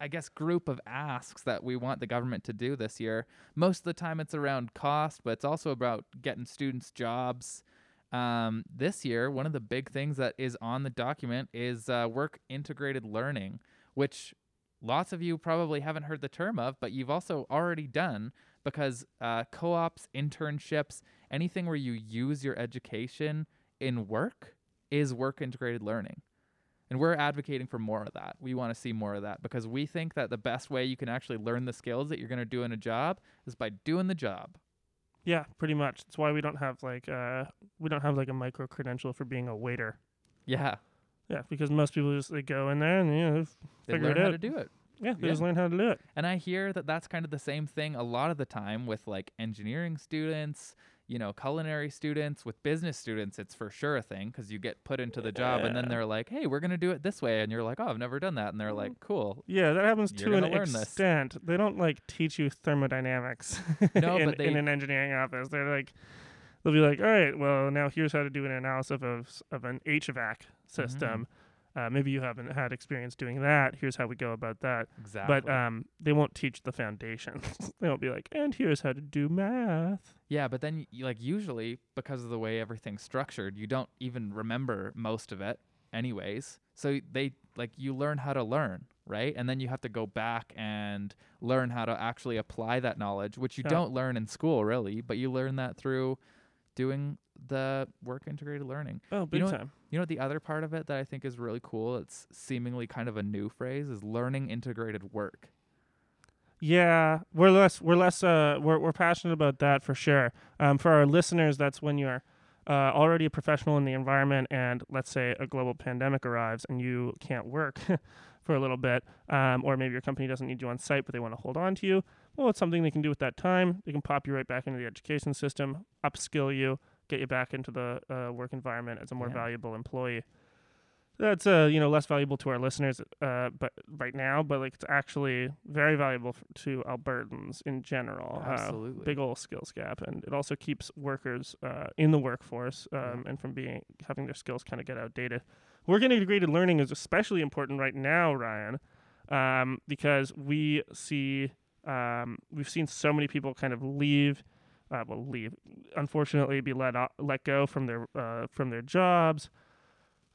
B: I guess, group of asks that we want the government to do this year. Most of the time, it's around cost, but it's also about getting students jobs. Um, this year, one of the big things that is on the document is uh, work integrated learning, which lots of you probably haven't heard the term of, but you've also already done because uh, co-ops, internships, anything where you use your education in work is work integrated learning. And we're advocating for more of that. We want to see more of that because we think that the best way you can actually learn the skills that you're going to do in a job is by doing the job.
A: Yeah, pretty much. That's why we don't have like uh we don't have like a micro credential for being a waiter.
B: Yeah,
A: Yeah, because most people just they go in there and you know
B: they
A: Figure
B: learn
A: it
B: how
A: out.
B: to do it.
A: Yeah they
B: Yeah.
A: just learn how to do it.
B: And I hear that that's kind of the same thing a lot of the time with like engineering students, you know, culinary students, with business students. It's for sure a thing because you get put into the job and then they're like, hey, we're going to do it this way. And you're like, oh, I've never done that. And they're like, mm. cool.
A: Yeah, that happens
B: You're
A: to an
B: gonna learn this.
A: extent. They don't like teach you thermodynamics
B: No,
A: in,
B: but they-
A: in an engineering office. They're like they'll be like, all right, well now here's how to do an analysis of of an HVAC system. Mm. Uh, maybe you haven't had experience doing that. Here's how we go about that.
B: Exactly.
A: But um, they won't teach the foundations. they won't be like, and here's how to do math.
B: yeah, but then, y- like, usually because of the way everything's structured, you don't even remember most of it, anyways. So they, like, you learn how to learn, right? And then you have to go back and learn how to actually apply that knowledge, which you
A: Yeah.
B: don't learn in school really, but you learn that through doing the work integrated learning.
A: Oh, big
B: know what-
A: time.
B: You know what the other part of it that I think is really cool, it's seemingly kind of a new phrase is learning integrated work.
A: Yeah, we're less we're less uh we're we're passionate about that for sure. Um, for our listeners, that's when you're uh, already a professional in the environment, and let's say a global pandemic arrives and you can't work for a little bit, um, or maybe your company doesn't need you on site, but they want to hold on to you. Well, it's something they can do with that time. They can pop you right back into the education system, upskill you, get you back into the uh, work environment as a more
B: Yeah.
A: valuable employee. That's uh you know less valuable to our listeners uh but right now but like it's actually very valuable f- to Albertans in general. Uh,
B: Absolutely.
A: big old skills gap and it also keeps workers uh, in the workforce um, and from being having their skills kind of get outdated. Work integrated learning is especially important right now, Ryan, um, because we see um, we've seen so many people kind of leave, uh, well, leave, unfortunately, be let o- let go from their uh, from their jobs,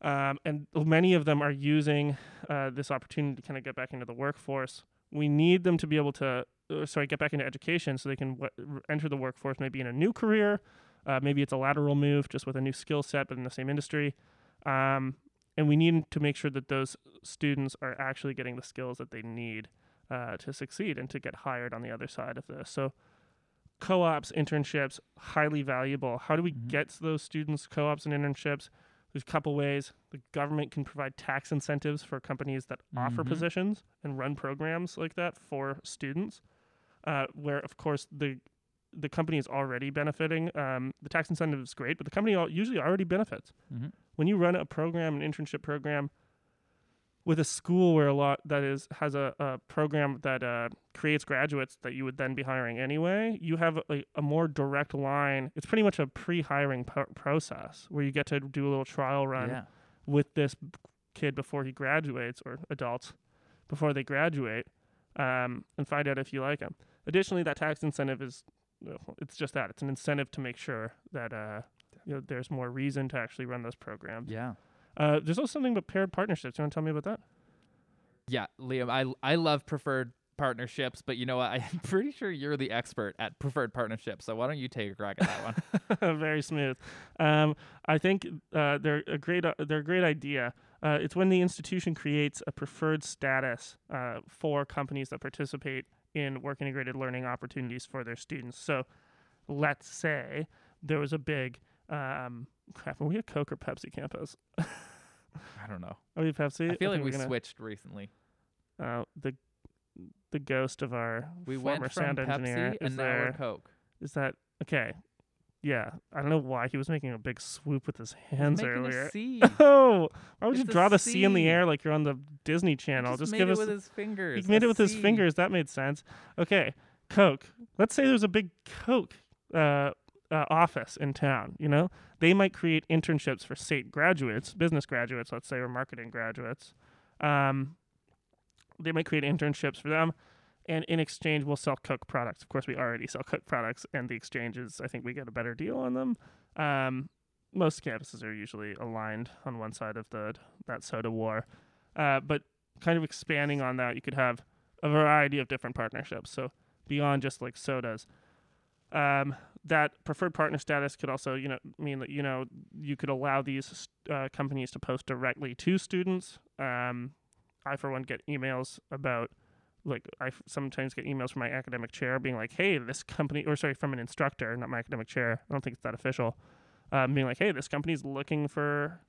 A: um, and many of them are using uh, this opportunity to kind of get back into the workforce. We need them to be able to, uh, sorry, get back into education so they can w- enter the workforce maybe in a new career. Uh, maybe it's a lateral move just with a new skill set, but in the same industry. Um, and we need to make sure that those students are actually getting the skills that they need uh, to succeed and to get hired on the other side of this. So, co ops, internships, highly valuable. How do we
B: Mhm.
A: get those students co ops and internships? There's a couple ways. The government can provide tax incentives for companies that offer
B: Mhm.
A: positions and run programs like that for students, uh, where, of course, the the company is already benefiting. Um, the tax incentive is great, but the company usually already benefits
B: Mhm.
A: when you run a program, an internship program, with a school where a lot that is has a, a program that uh, creates graduates that you would then be hiring anyway, you have a, a more direct line. It's pretty much a pre-hiring po- process where you get to do a little trial run
B: Yeah.
A: with this kid before he graduates or adults before they graduate um, and find out if you like him. Additionally, that tax incentive is it's just that it's an incentive to make sure that uh, you know there's more reason to actually run those programs.
B: Yeah.
A: Uh, there's also something about paired partnerships. You want to tell me about that?
B: Yeah, Liam, I I love preferred partnerships, but you know what? I'm pretty sure you're the expert at preferred partnerships. So why don't you take a crack at that one?
A: Very smooth. Um, I think uh, they're a great. Uh, they're a great idea. Uh, it's when the institution creates a preferred status uh, for companies that participate in work integrated learning opportunities for their students. So, let's say there was a big. Um, crap, are we a Coke or Pepsi campus?
B: I don't know.
A: Are we Pepsi?
B: I feel like we
A: gonna-
B: switched recently.
A: Uh, the the ghost of our
B: We
A: former sound engineer
B: Pepsi
A: is
B: and now we're
A: there.
B: Coke.
A: Is that okay? Yeah, I don't know why he was making a big swoop with his hands earlier.
B: A C.
A: Oh, why would you
B: It's a
A: draw the C in the air like you're on the Disney Channel?
B: just,
A: Just,
B: made
A: give
B: it
A: us.
B: with his fingers.
A: he made
B: a
A: it with his fingers. That made sense. Okay, Coke. Let's say there's a big Coke uh, uh, office in town. You know, they might create internships for SAIT graduates, business graduates, let's say, or marketing graduates. Um, they might create internships for them. And in exchange, we'll sell Coke products. Of course, we already sell Coke products, and the exchanges, I think we get a better deal on them. Um, most campuses are usually aligned on one side of the that soda war, uh, but kind of expanding on that, you could have a variety of different partnerships. So beyond just like sodas, um, that preferred partner status could also, you know, mean that you know you could allow these uh, companies to post directly to students. Um, I, for one, get emails about like I f- sometimes get emails from my academic chair being like, "Hey, this company," or sorry, from an instructor, not my academic chair. I don't think it's that official. Um, being like, "Hey, this company's looking for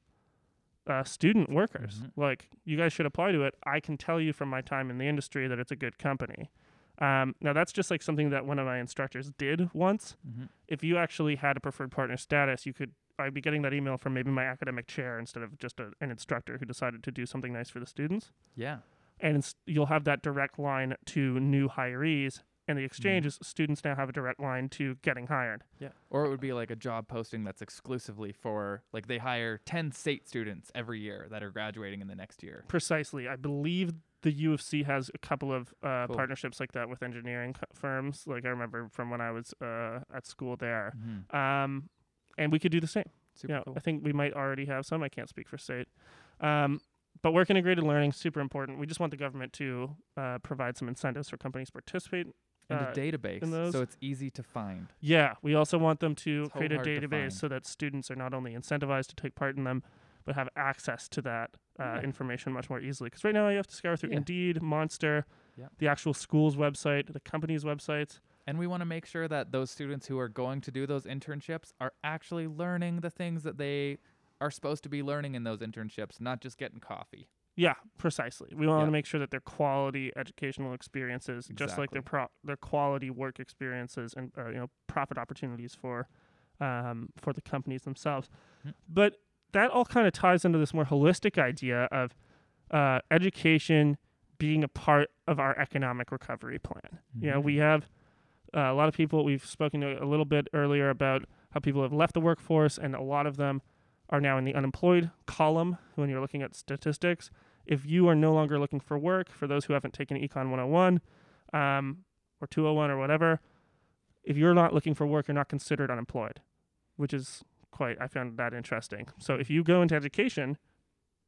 A: uh, student workers.
B: Mhm.
A: Like, you guys should apply to it. I can tell you from my time in the industry that it's a good company." Um, now, that's just like something that one of my instructors did once.
B: Mhm.
A: If you actually had a preferred partner status, you could. I'd be getting that email from maybe my academic chair instead of just a, an instructor who decided to do something nice for the students
B: Yeah.
A: and it's, you'll have that direct line to new hirees. And the exchange is students now have a direct line to getting hired.
B: Yeah. Or it would be like a job posting that's exclusively for like they hire 10 SAIT students every year that are graduating in the next year.
A: Precisely, I believe the U of C has a couple of uh,
B: Cool.
A: partnerships like that with engineering co- firms. Like I remember from when I was uh, at school there.
B: Mhm.
A: Um, and we could do the same.
B: Super
A: yeah,
B: cool.
A: I think we might already have some. I can't speak for SAIT. Um, but work integrated learning super important. We just want the government to uh, provide some incentives for companies to participate.
B: And
A: uh,
B: a database,
A: those-
B: so it's easy to find.
A: Yeah, we also want them to
B: So
A: create a database so that students are not only incentivized to take part in them, but have access to that uh,
B: Yeah.
A: information much more easily. Because right now you have to scour through
B: Yeah.
A: Indeed, Monster,
B: Yeah.
A: the actual school's website, the company's websites.
B: And we want to make sure that those students who are going to do those internships are actually learning the things that they are supposed to be learning in those internships, not just getting coffee.
A: Yeah, precisely. We want to make sure that they're quality educational experiences, just like their pro- their quality work experiences and uh, you know profit opportunities for um, for the companies themselves.
B: Mm.
A: But that all kind of ties into this more holistic idea of uh, education being a part of our economic recovery plan. You know, we have uh, a lot of people. We've spoken to a little bit earlier about how people have left the workforce, and a lot of them are now in the unemployed column when you're looking at statistics. If you are no longer looking for work, for those who haven't taken Econ 101 um, or 201 or whatever, if you're not looking for work, you're not considered unemployed, which is quite, I found that interesting. So if you go into education,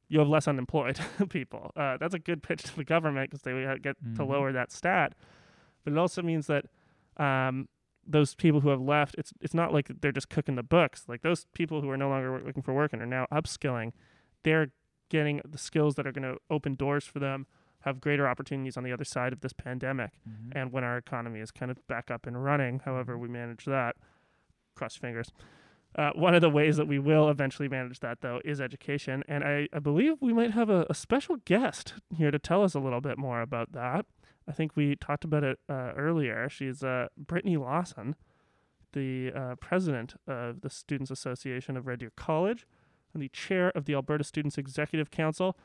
A: you have less unemployed people. Uh, that's a good pitch to the government because they get to
B: Mhm.
A: lower that stat. But it also means that um, those people who have left, it's it's not like they're just cooking the books. Like those people who are no longer looking for work and are now upskilling, they're getting the skills that are going to open doors for them, have greater opportunities on the other side of this pandemic,
B: Mhm.
A: and when our economy is kind of back up and running. However, we manage that. Cross fingers. Uh, one of the ways that we will eventually manage that, though, is education. And I, I believe we might have a, a special guest here to tell us a little bit more about that. I think we talked about it uh, earlier. She's uh, Brittany Lausen, the uh, president of the Students Association of Red Deer College and the chair of the Alberta Students Executive Council.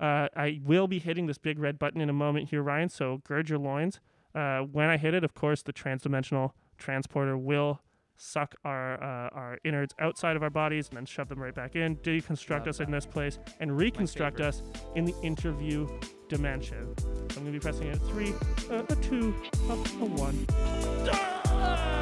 A: Uh, I will be hitting this big red button in a moment here, Ryan, so gird your loins. Uh, when I hit it, of course, the transdimensional transporter will suck our uh, our innards outside of our bodies and then shove them right back in, deconstruct
B: Love
A: us in this place, and reconstruct us in the interview dimension. So I'm going to be pressing it three, uh, a two, a, a one.
C: Ah.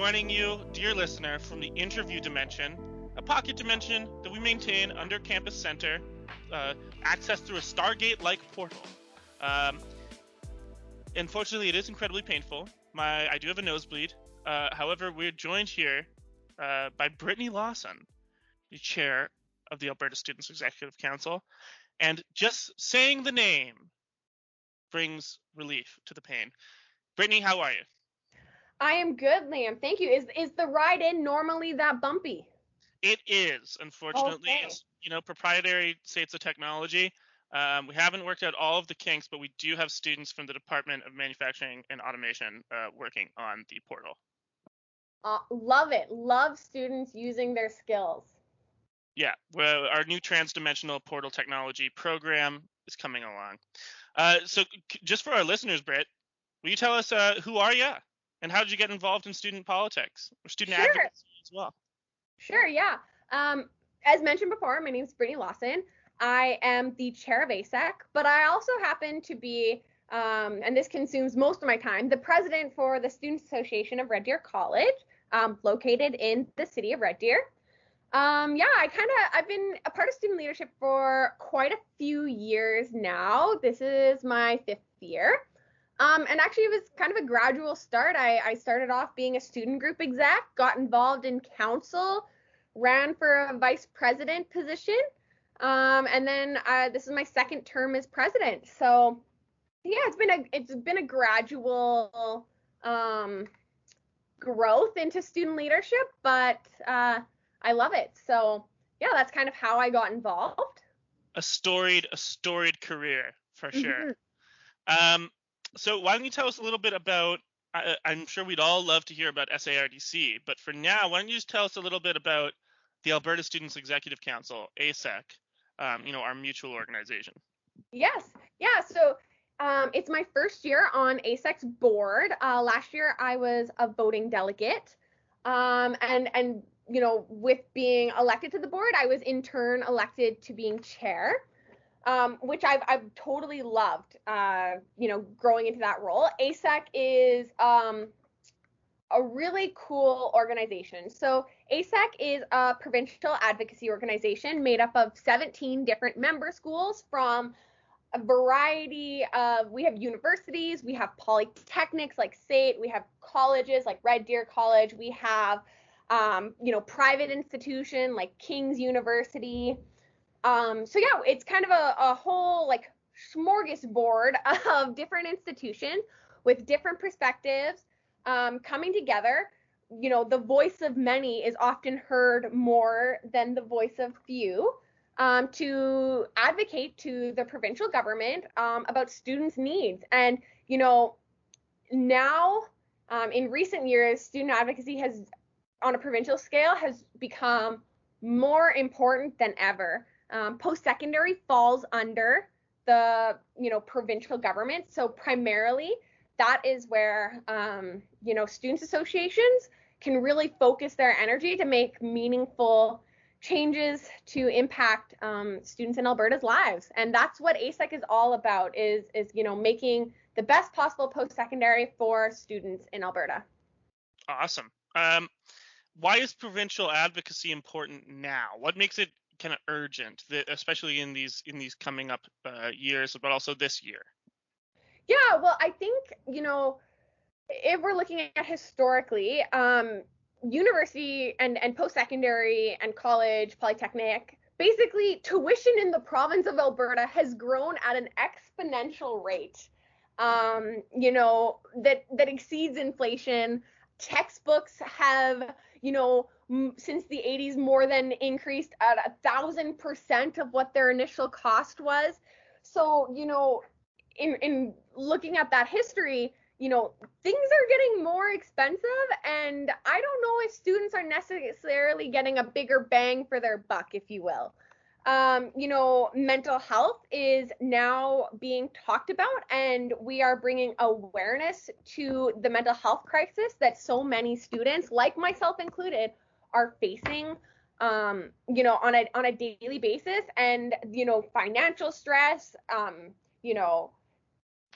C: Joining you, dear listener, from the interview dimension, a pocket dimension that we maintain under Campus Center, uh, accessed through a Stargate like portal. Um, unfortunately, it is incredibly painful. My, I do have a nosebleed. Uh, however, we're joined here uh, by Brittany Lausen, the chair of the Alberta Students Executive Council. And just saying the name brings relief to the pain. Brittany, how are you?
D: I am good, Liam. Thank you. Is is the ride in normally that bumpy?
C: It is, unfortunately,
D: Okay.
C: it's you know proprietary states of technology. Um, we haven't worked out all of the kinks, but we do have students from the Department of Manufacturing and Automation uh, working on the portal.
D: Uh, love it. Love students using their skills.
C: Yeah, well, our new transdimensional portal technology program is coming along. Uh, so, c- just for our listeners, Britt, will you tell us uh, who are you and how did you get involved in student politics or student
D: Sure.
C: advocacy as well?
D: Sure, yeah. Um, as mentioned before, my name is Brittany Lausen. I am the chair of ASEC, but I also happen to be, um, and this consumes most of my time, the president for the Student Association of Red Deer College, um, located in the city of Red Deer. Um, yeah, I kind of I've been a part of student leadership for quite a few years now. This is my fifth year. Um, and actually, it was kind of a gradual start. I, I started off being a student group exec, got involved in council, ran for a vice president position, um, and then uh, this is my second term as president. So, yeah, it's been a it's been a gradual um, growth into student leadership, but uh, I love it. So, yeah, that's kind of how I got involved.
C: A storied, a storied career for sure.
D: Mhm.
C: Um, so why don't you tell us a little bit about I, I'm sure we'd all love to hear about SARDC, but for now, why don't you just tell us a little bit about the Alberta Students Executive Council, ASEC, um, you know, our mutual organization.
D: Yes. Yeah. So um, it's my first year on ASEC's board. Uh, last year I was a voting delegate. Um, and and you know, with being elected to the board, I was in turn elected to being chair, um, which I've I've totally loved. Uh, you know, growing into that role. ASEC is um, a really cool organization. So ASEC is a provincial advocacy organization made up of 17 different member schools from a variety of we have universities we have polytechnics like SAIT we have colleges like red deer college we have um, you know private institution like king's university um, so yeah it's kind of a, a whole like smorgasbord of different institutions with different perspectives um, coming together you know the voice of many is often heard more than the voice of few um, to advocate to the provincial government um, about students' needs. And, you know, now um, in recent years, student advocacy has, on a provincial scale, has become more important than ever. Um, post-secondary falls under the, you know, provincial government. So primarily, that is where, um, you know, students associations can really focus their energy to make meaningful changes to impact um, students in Alberta's lives, and that's what ASEC is all about. Is is you know making the best possible post-secondary for students in Alberta.
C: Awesome. Um, why is provincial advocacy important now? What makes it kind of urgent, especially in these in these coming up uh, years, but also this year?
D: Yeah, well, I think you know if we're looking at historically, um, university and, and post-secondary and college, polytechnic, basically tuition in the province of Alberta has grown at an exponential rate. Um, you know, that that exceeds inflation. Textbooks have, you know, m- since the 80s more than increased at a thousand percent of what their initial cost was. So, you know, in in looking at that history, you know, things are getting more expensive, and I don't know if students are necessarily getting a bigger bang for their buck, if you will. Um, you know, mental health is now being talked about, and we are bringing awareness to the mental health crisis that so many students, like myself included, are facing. Um, you know, on a on a daily basis, and you know, financial stress. Um, you know,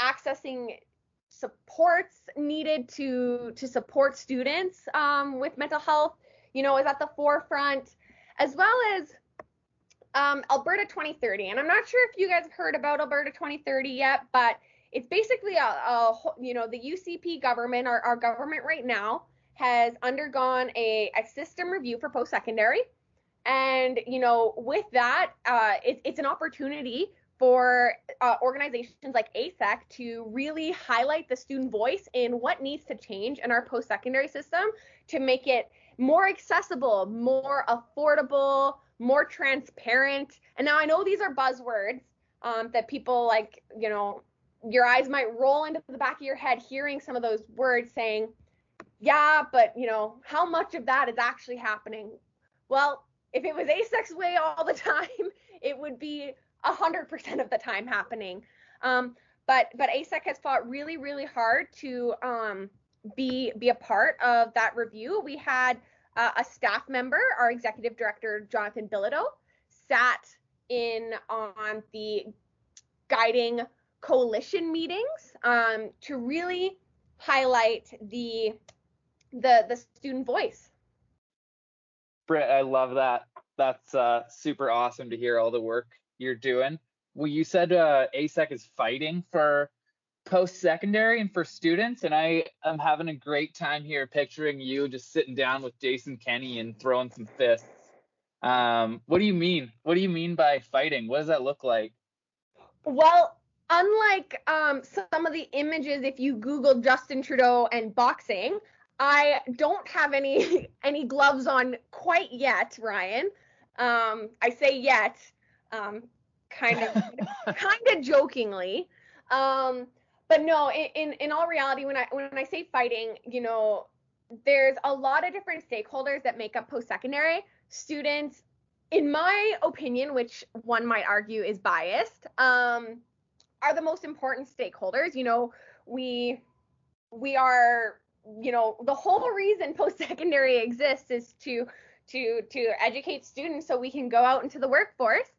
D: accessing supports needed to to support students um, with mental health, you know, is at the forefront, as well as um, Alberta 2030. And I'm not sure if you guys have heard about Alberta 2030 yet, but it's basically a, a you know the UCP government, our, our government right now, has undergone a, a system review for post-secondary. And you know, with that, uh, it, it's an opportunity for uh, organizations like ASEC to really highlight the student voice in what needs to change in our post secondary system to make it more accessible, more affordable, more transparent. And now I know these are buzzwords um, that people like, you know, your eyes might roll into the back of your head hearing some of those words saying, yeah, but, you know, how much of that is actually happening? Well, if it was ASEC's way all the time, it would be 100% of the time happening. Um, but but ASEC has fought really really hard to um, be be a part of that review. We had uh, a staff member, our executive director Jonathan Bilodeau, sat in on the guiding coalition meetings um, to really highlight the the the student voice.
E: Britt, I love that. That's uh, super awesome to hear all the work you're doing. Well, you said uh, ASEC is fighting for post-secondary and for students, and I am having a great time here picturing you just sitting down with Jason Kenney and throwing some fists. Um, what do you mean? What do you mean by fighting? What does that look like?
D: Well, unlike um, some of the images, if you Google Justin Trudeau and boxing, I don't have any any gloves on quite yet, Ryan. Um, I say yet um, kind of kind of jokingly. Um, but no, in, in all reality, when I when I say fighting, you know, there's a lot of different stakeholders that make up post-secondary. Students, in my opinion, which one might argue is biased, um, are the most important stakeholders. You know, we we are, you know, the whole reason post-secondary exists is to to to educate students so we can go out into the workforce.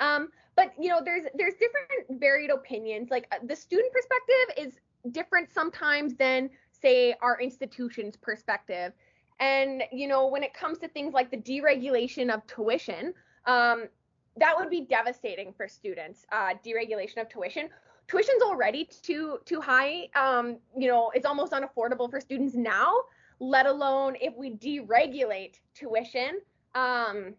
D: Um, but you know, there's there's different varied opinions. Like uh, the student perspective is different sometimes than say our institution's perspective. And you know, when it comes to things like the deregulation of tuition, um, that would be devastating for students. Uh, deregulation of tuition. Tuition's already too too high. Um, you know, it's almost unaffordable for students now. Let alone if we deregulate tuition. Um,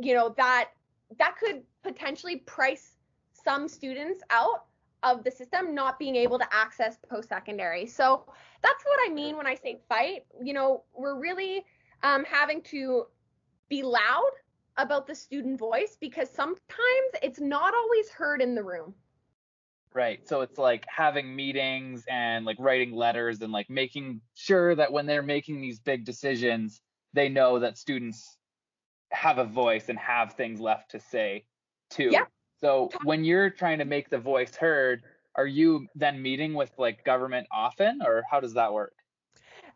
D: you know that that could potentially price some students out of the system not being able to access post secondary. So that's what I mean when I say fight. You know, we're really um, having to be loud about the student voice because sometimes it's not always heard in the room.
E: Right. So it's like having meetings and like writing letters and like making sure that when they're making these big decisions, they know that students have a voice and have things left to say too.
D: Yeah.
E: So when you're trying to make the voice heard, are you then meeting with like government often or how does that work?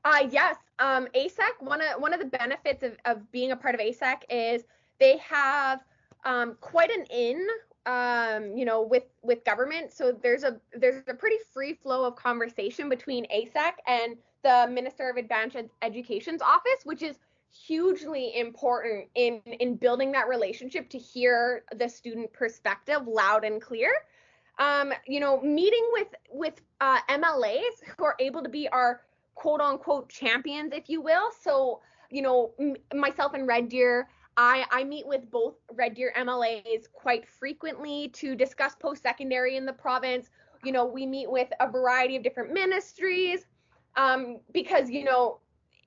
D: Uh yes. Um ASEC, one of one of the benefits of, of being a part of ASEC is they have um, quite an in um, you know, with with government. So there's a there's a pretty free flow of conversation between ASEC and the Minister of Advanced Ed- Education's office, which is hugely important in in building that relationship to hear the student perspective loud and clear. Um, you know, meeting with with uh, MLAs who are able to be our quote unquote champions, if you will. So, you know, m- myself and Red Deer, I, I meet with both Red Deer MLAs quite frequently to discuss post secondary in the province. You know, we meet with a variety of different ministries um, because, you know,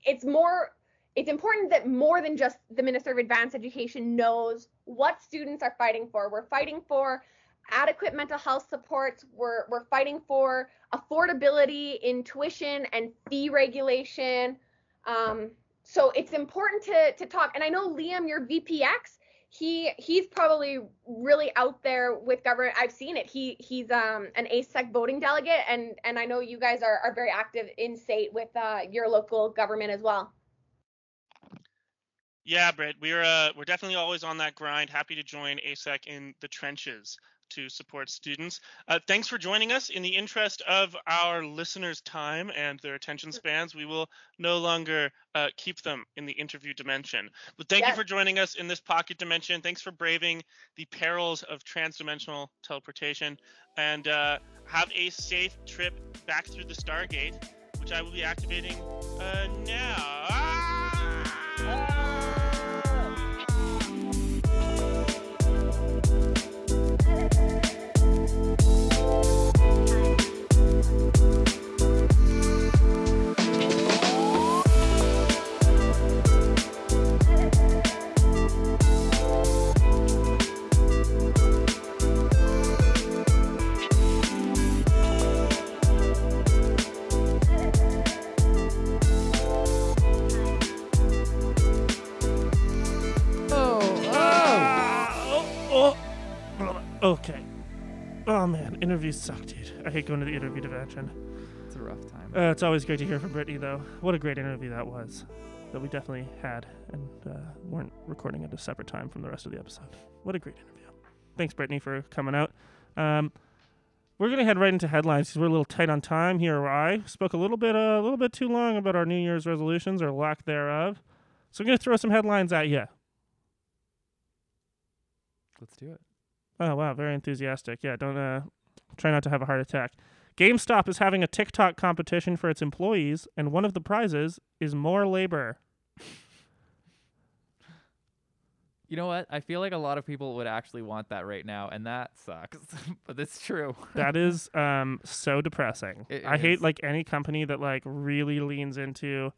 D: it's more it's important that more than just the Minister of Advanced Education knows what students are fighting for. We're fighting for adequate mental health supports. We're, we're fighting for affordability in tuition and fee regulation. Um, so it's important to, to talk. And I know Liam, your VPX, he he's probably really out there with government. I've seen it. He he's um an ASEC voting delegate, and and I know you guys are, are very active in SAIT with uh, your local government as well.
C: Yeah, Britt, we're uh, we're definitely always on that grind. Happy to join ASEC in the trenches to support students. Uh, thanks for joining us. In the interest of our listeners' time and their attention spans, we will no longer uh, keep them in the interview dimension. But thank you for joining us in this pocket dimension. Thanks for braving the perils of transdimensional teleportation, and uh, have a safe trip back through the Stargate, which I will be activating uh, now. Ah!
A: Interviews suck, dude. I hate going to the interview dimension.
B: It's a rough time.
A: Uh, it's always great to hear from Brittany, though. What a great interview that was. That we definitely had and uh, weren't recording at a separate time from the rest of the episode. What a great interview. Thanks, Brittany, for coming out. Um, we're gonna head right into headlines because we're a little tight on time here. I spoke a little bit, uh, a little bit too long about our New Year's resolutions or lack thereof. So I'm gonna throw some headlines at you.
B: Let's do it.
A: Oh wow, very enthusiastic. Yeah, don't uh, try not to have a heart attack. GameStop is having a TikTok competition for its employees, and one of the prizes is more labor.
B: You know what? I feel like a lot of people would actually want that right now, and that sucks. but it's true.
A: That is um so depressing.
B: It
A: I hate like any company that like really leans into.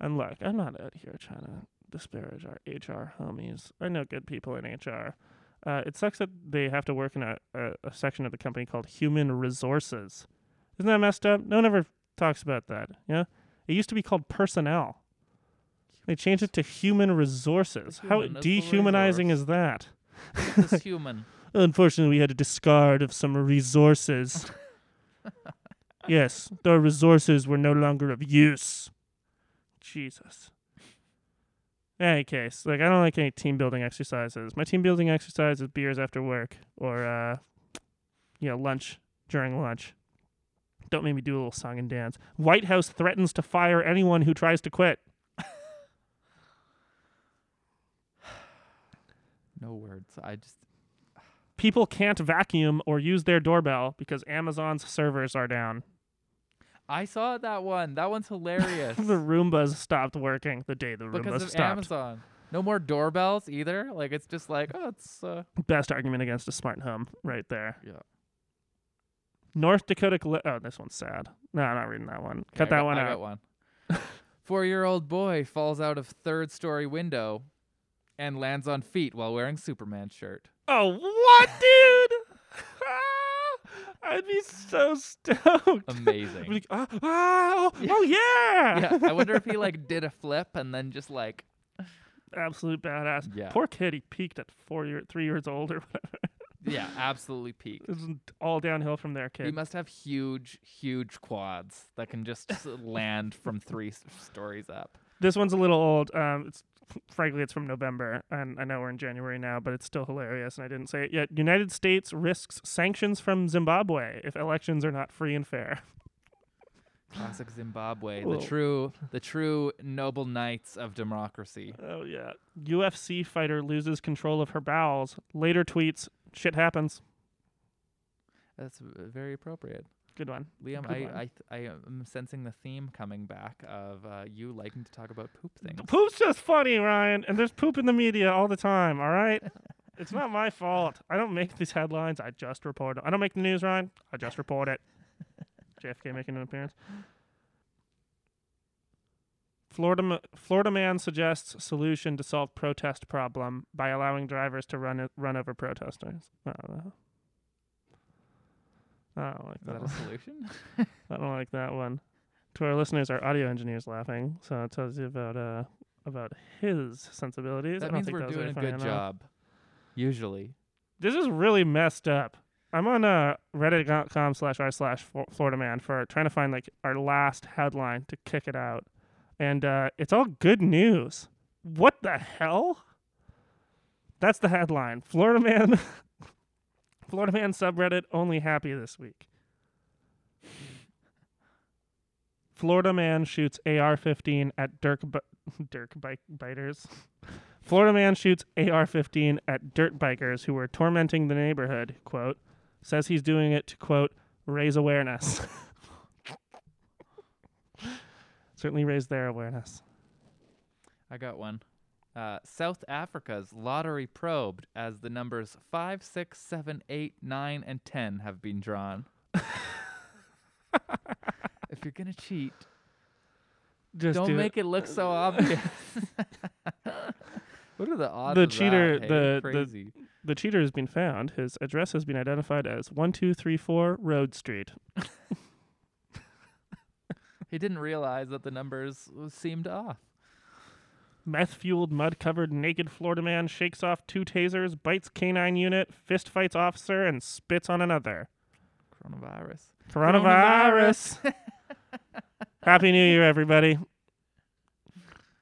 A: And look, I'm not out here trying to disparage our HR homies. I know good people in HR. Uh, it sucks that they have to work in a, a, a section of the company called human resources, Isn't that messed up? No one ever talks about that. Yeah. It used to be called personnel. They changed it to human resources. How
B: Human the
A: dehumanizing is that?
B: This human.
A: Unfortunately, we had to discard of some resources. yes, the resources were no longer of use. Jesus. In any case, like I don't like any team building exercises. My team building exercise is beers after work or uh you know, lunch during lunch. Don't make me do a little song and dance. White House threatens to fire anyone who tries to quit.
B: No words. I just.
A: People can't vacuum or use their doorbell because Amazon's servers are down.
B: I saw that one. That one's hilarious.
A: the Roombas stopped working the day the Roombas
B: because of
A: stopped.
B: Amazon. No more doorbells either. Like it's just like oh, it's uh,
A: Best argument against a smart home right there.
B: Yeah.
A: North Dakota. Cli- oh, this one's sad. No, I'm not reading that one. Cut that
B: got-
A: one
B: I
A: out.
B: got one. Four-year-old boy falls out of third-story window and lands on feet while wearing Superman shirt.
A: Oh, what, dude? I'd be so stoked.
B: Amazing.
A: Like, ah, ah, oh,
B: Yeah.
A: oh, yeah.
B: yeah, I wonder if he like did a flip and then just like
A: Absolute badass.
B: Yeah.
A: Poor kid. He peaked at four year, three years old or whatever.
B: yeah, absolutely peaked.
A: It's all downhill from there, kid.
B: He must have huge, huge quads that can just land from three stories up.
A: This one's a little old. Um, it's frankly it's from November, and I know we're in January now, but it's still hilarious, and I didn't say it yet. United States risks sanctions from Zimbabwe if elections are not free and fair.
B: Classic Zimbabwe, the true, the true noble knights of democracy.
A: Oh yeah. UFC fighter loses control of her bowels. Later tweets, "Shit happens."
B: That's very appropriate.
A: Good one.
B: Liam,
A: Good
B: I,
A: one.
B: I, th- I am sensing the theme coming back of uh, you liking to talk about poop things.
A: Poop's just funny, Ryan, and there's poop in the media all the time. All right. It's not my fault. I don't make these headlines. I just report it. I don't make the news, Ryan. I just report it. JFK making an appearance. Florida ma- Florida man suggests solution to solve protest problem by allowing drivers to run it, run over protesters. I don't know. I don't like
B: Is
A: that.
B: that a solution?
A: I don't like that one. To our listeners, our audio engineer's laughing, so it tells you about uh about his sensibilities. I
B: that
A: don't
B: means
A: think
B: we're
A: that was
B: doing
A: very
B: a
A: funny
B: good job. Usually.
A: This is really messed up. I'm on uh, reddit.com slash r slash Flo- Florida man for trying to find like our last headline to kick it out. And uh, it's all good news. What the hell? That's the headline. Florida man Florida man subreddit only happy this week. Florida man shoots AR-15 at Dirk bi- Dirk bike biters. Florida man shoots AR-15 at dirt bikers who were tormenting the neighborhood. Quote says he's doing it to quote raise awareness. Certainly raise their awareness.
B: I got one. Uh, South Africa's lottery probed as the numbers 5, 6, 7, 8, 9, and 10 have been drawn. if you're going to cheat,
A: Just
B: don't
A: do
B: make it look so obvious. what are the odds
A: The
B: of
A: cheater-
B: that? Hey,
A: the- the- The cheater has been found. His address has been identified as one two three four Road Street.
B: He didn't realize that the numbers seemed off.
A: Meth fueled, mud covered, naked Florida man shakes off two tasers, bites canine unit, fist fights officer, and spits on another.
B: Coronavirus.
A: Coronavirus. Happy New Year, everybody.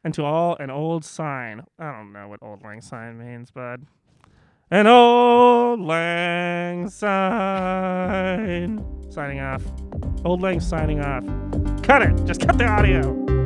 A: And to all, an old sign. I don't know what Auld Lang Syne means, bud. An Auld Lang Syne. Signing off. Old lang signing off. Cut it. Just cut the audio.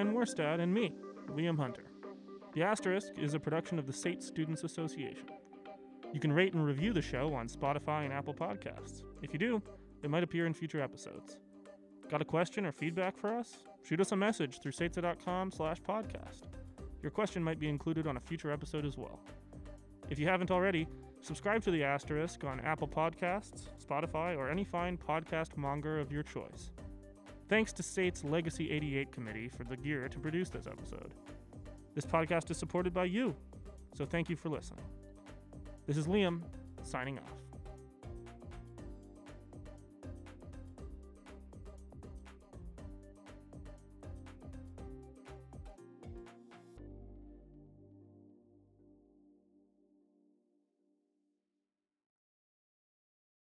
A: With Ryan Morstad and me, Liam Hunter. The Asterisk is a production of the SAIT Students Association. You can rate and review the show on Spotify and Apple Podcasts. If you do, it might appear in future episodes. Got a question or feedback for us? Shoot us a message through saitsa.com slash podcast. Your question might be included on a future episode as well. If you haven't already, subscribe to The Asterisk on Apple Podcasts, Spotify, or any fine podcast monger of your choice. Thanks to SAITSA's Legacy 88 committee for the gear to produce this episode. This podcast is supported by you, so thank you for listening. This is Liam, signing off.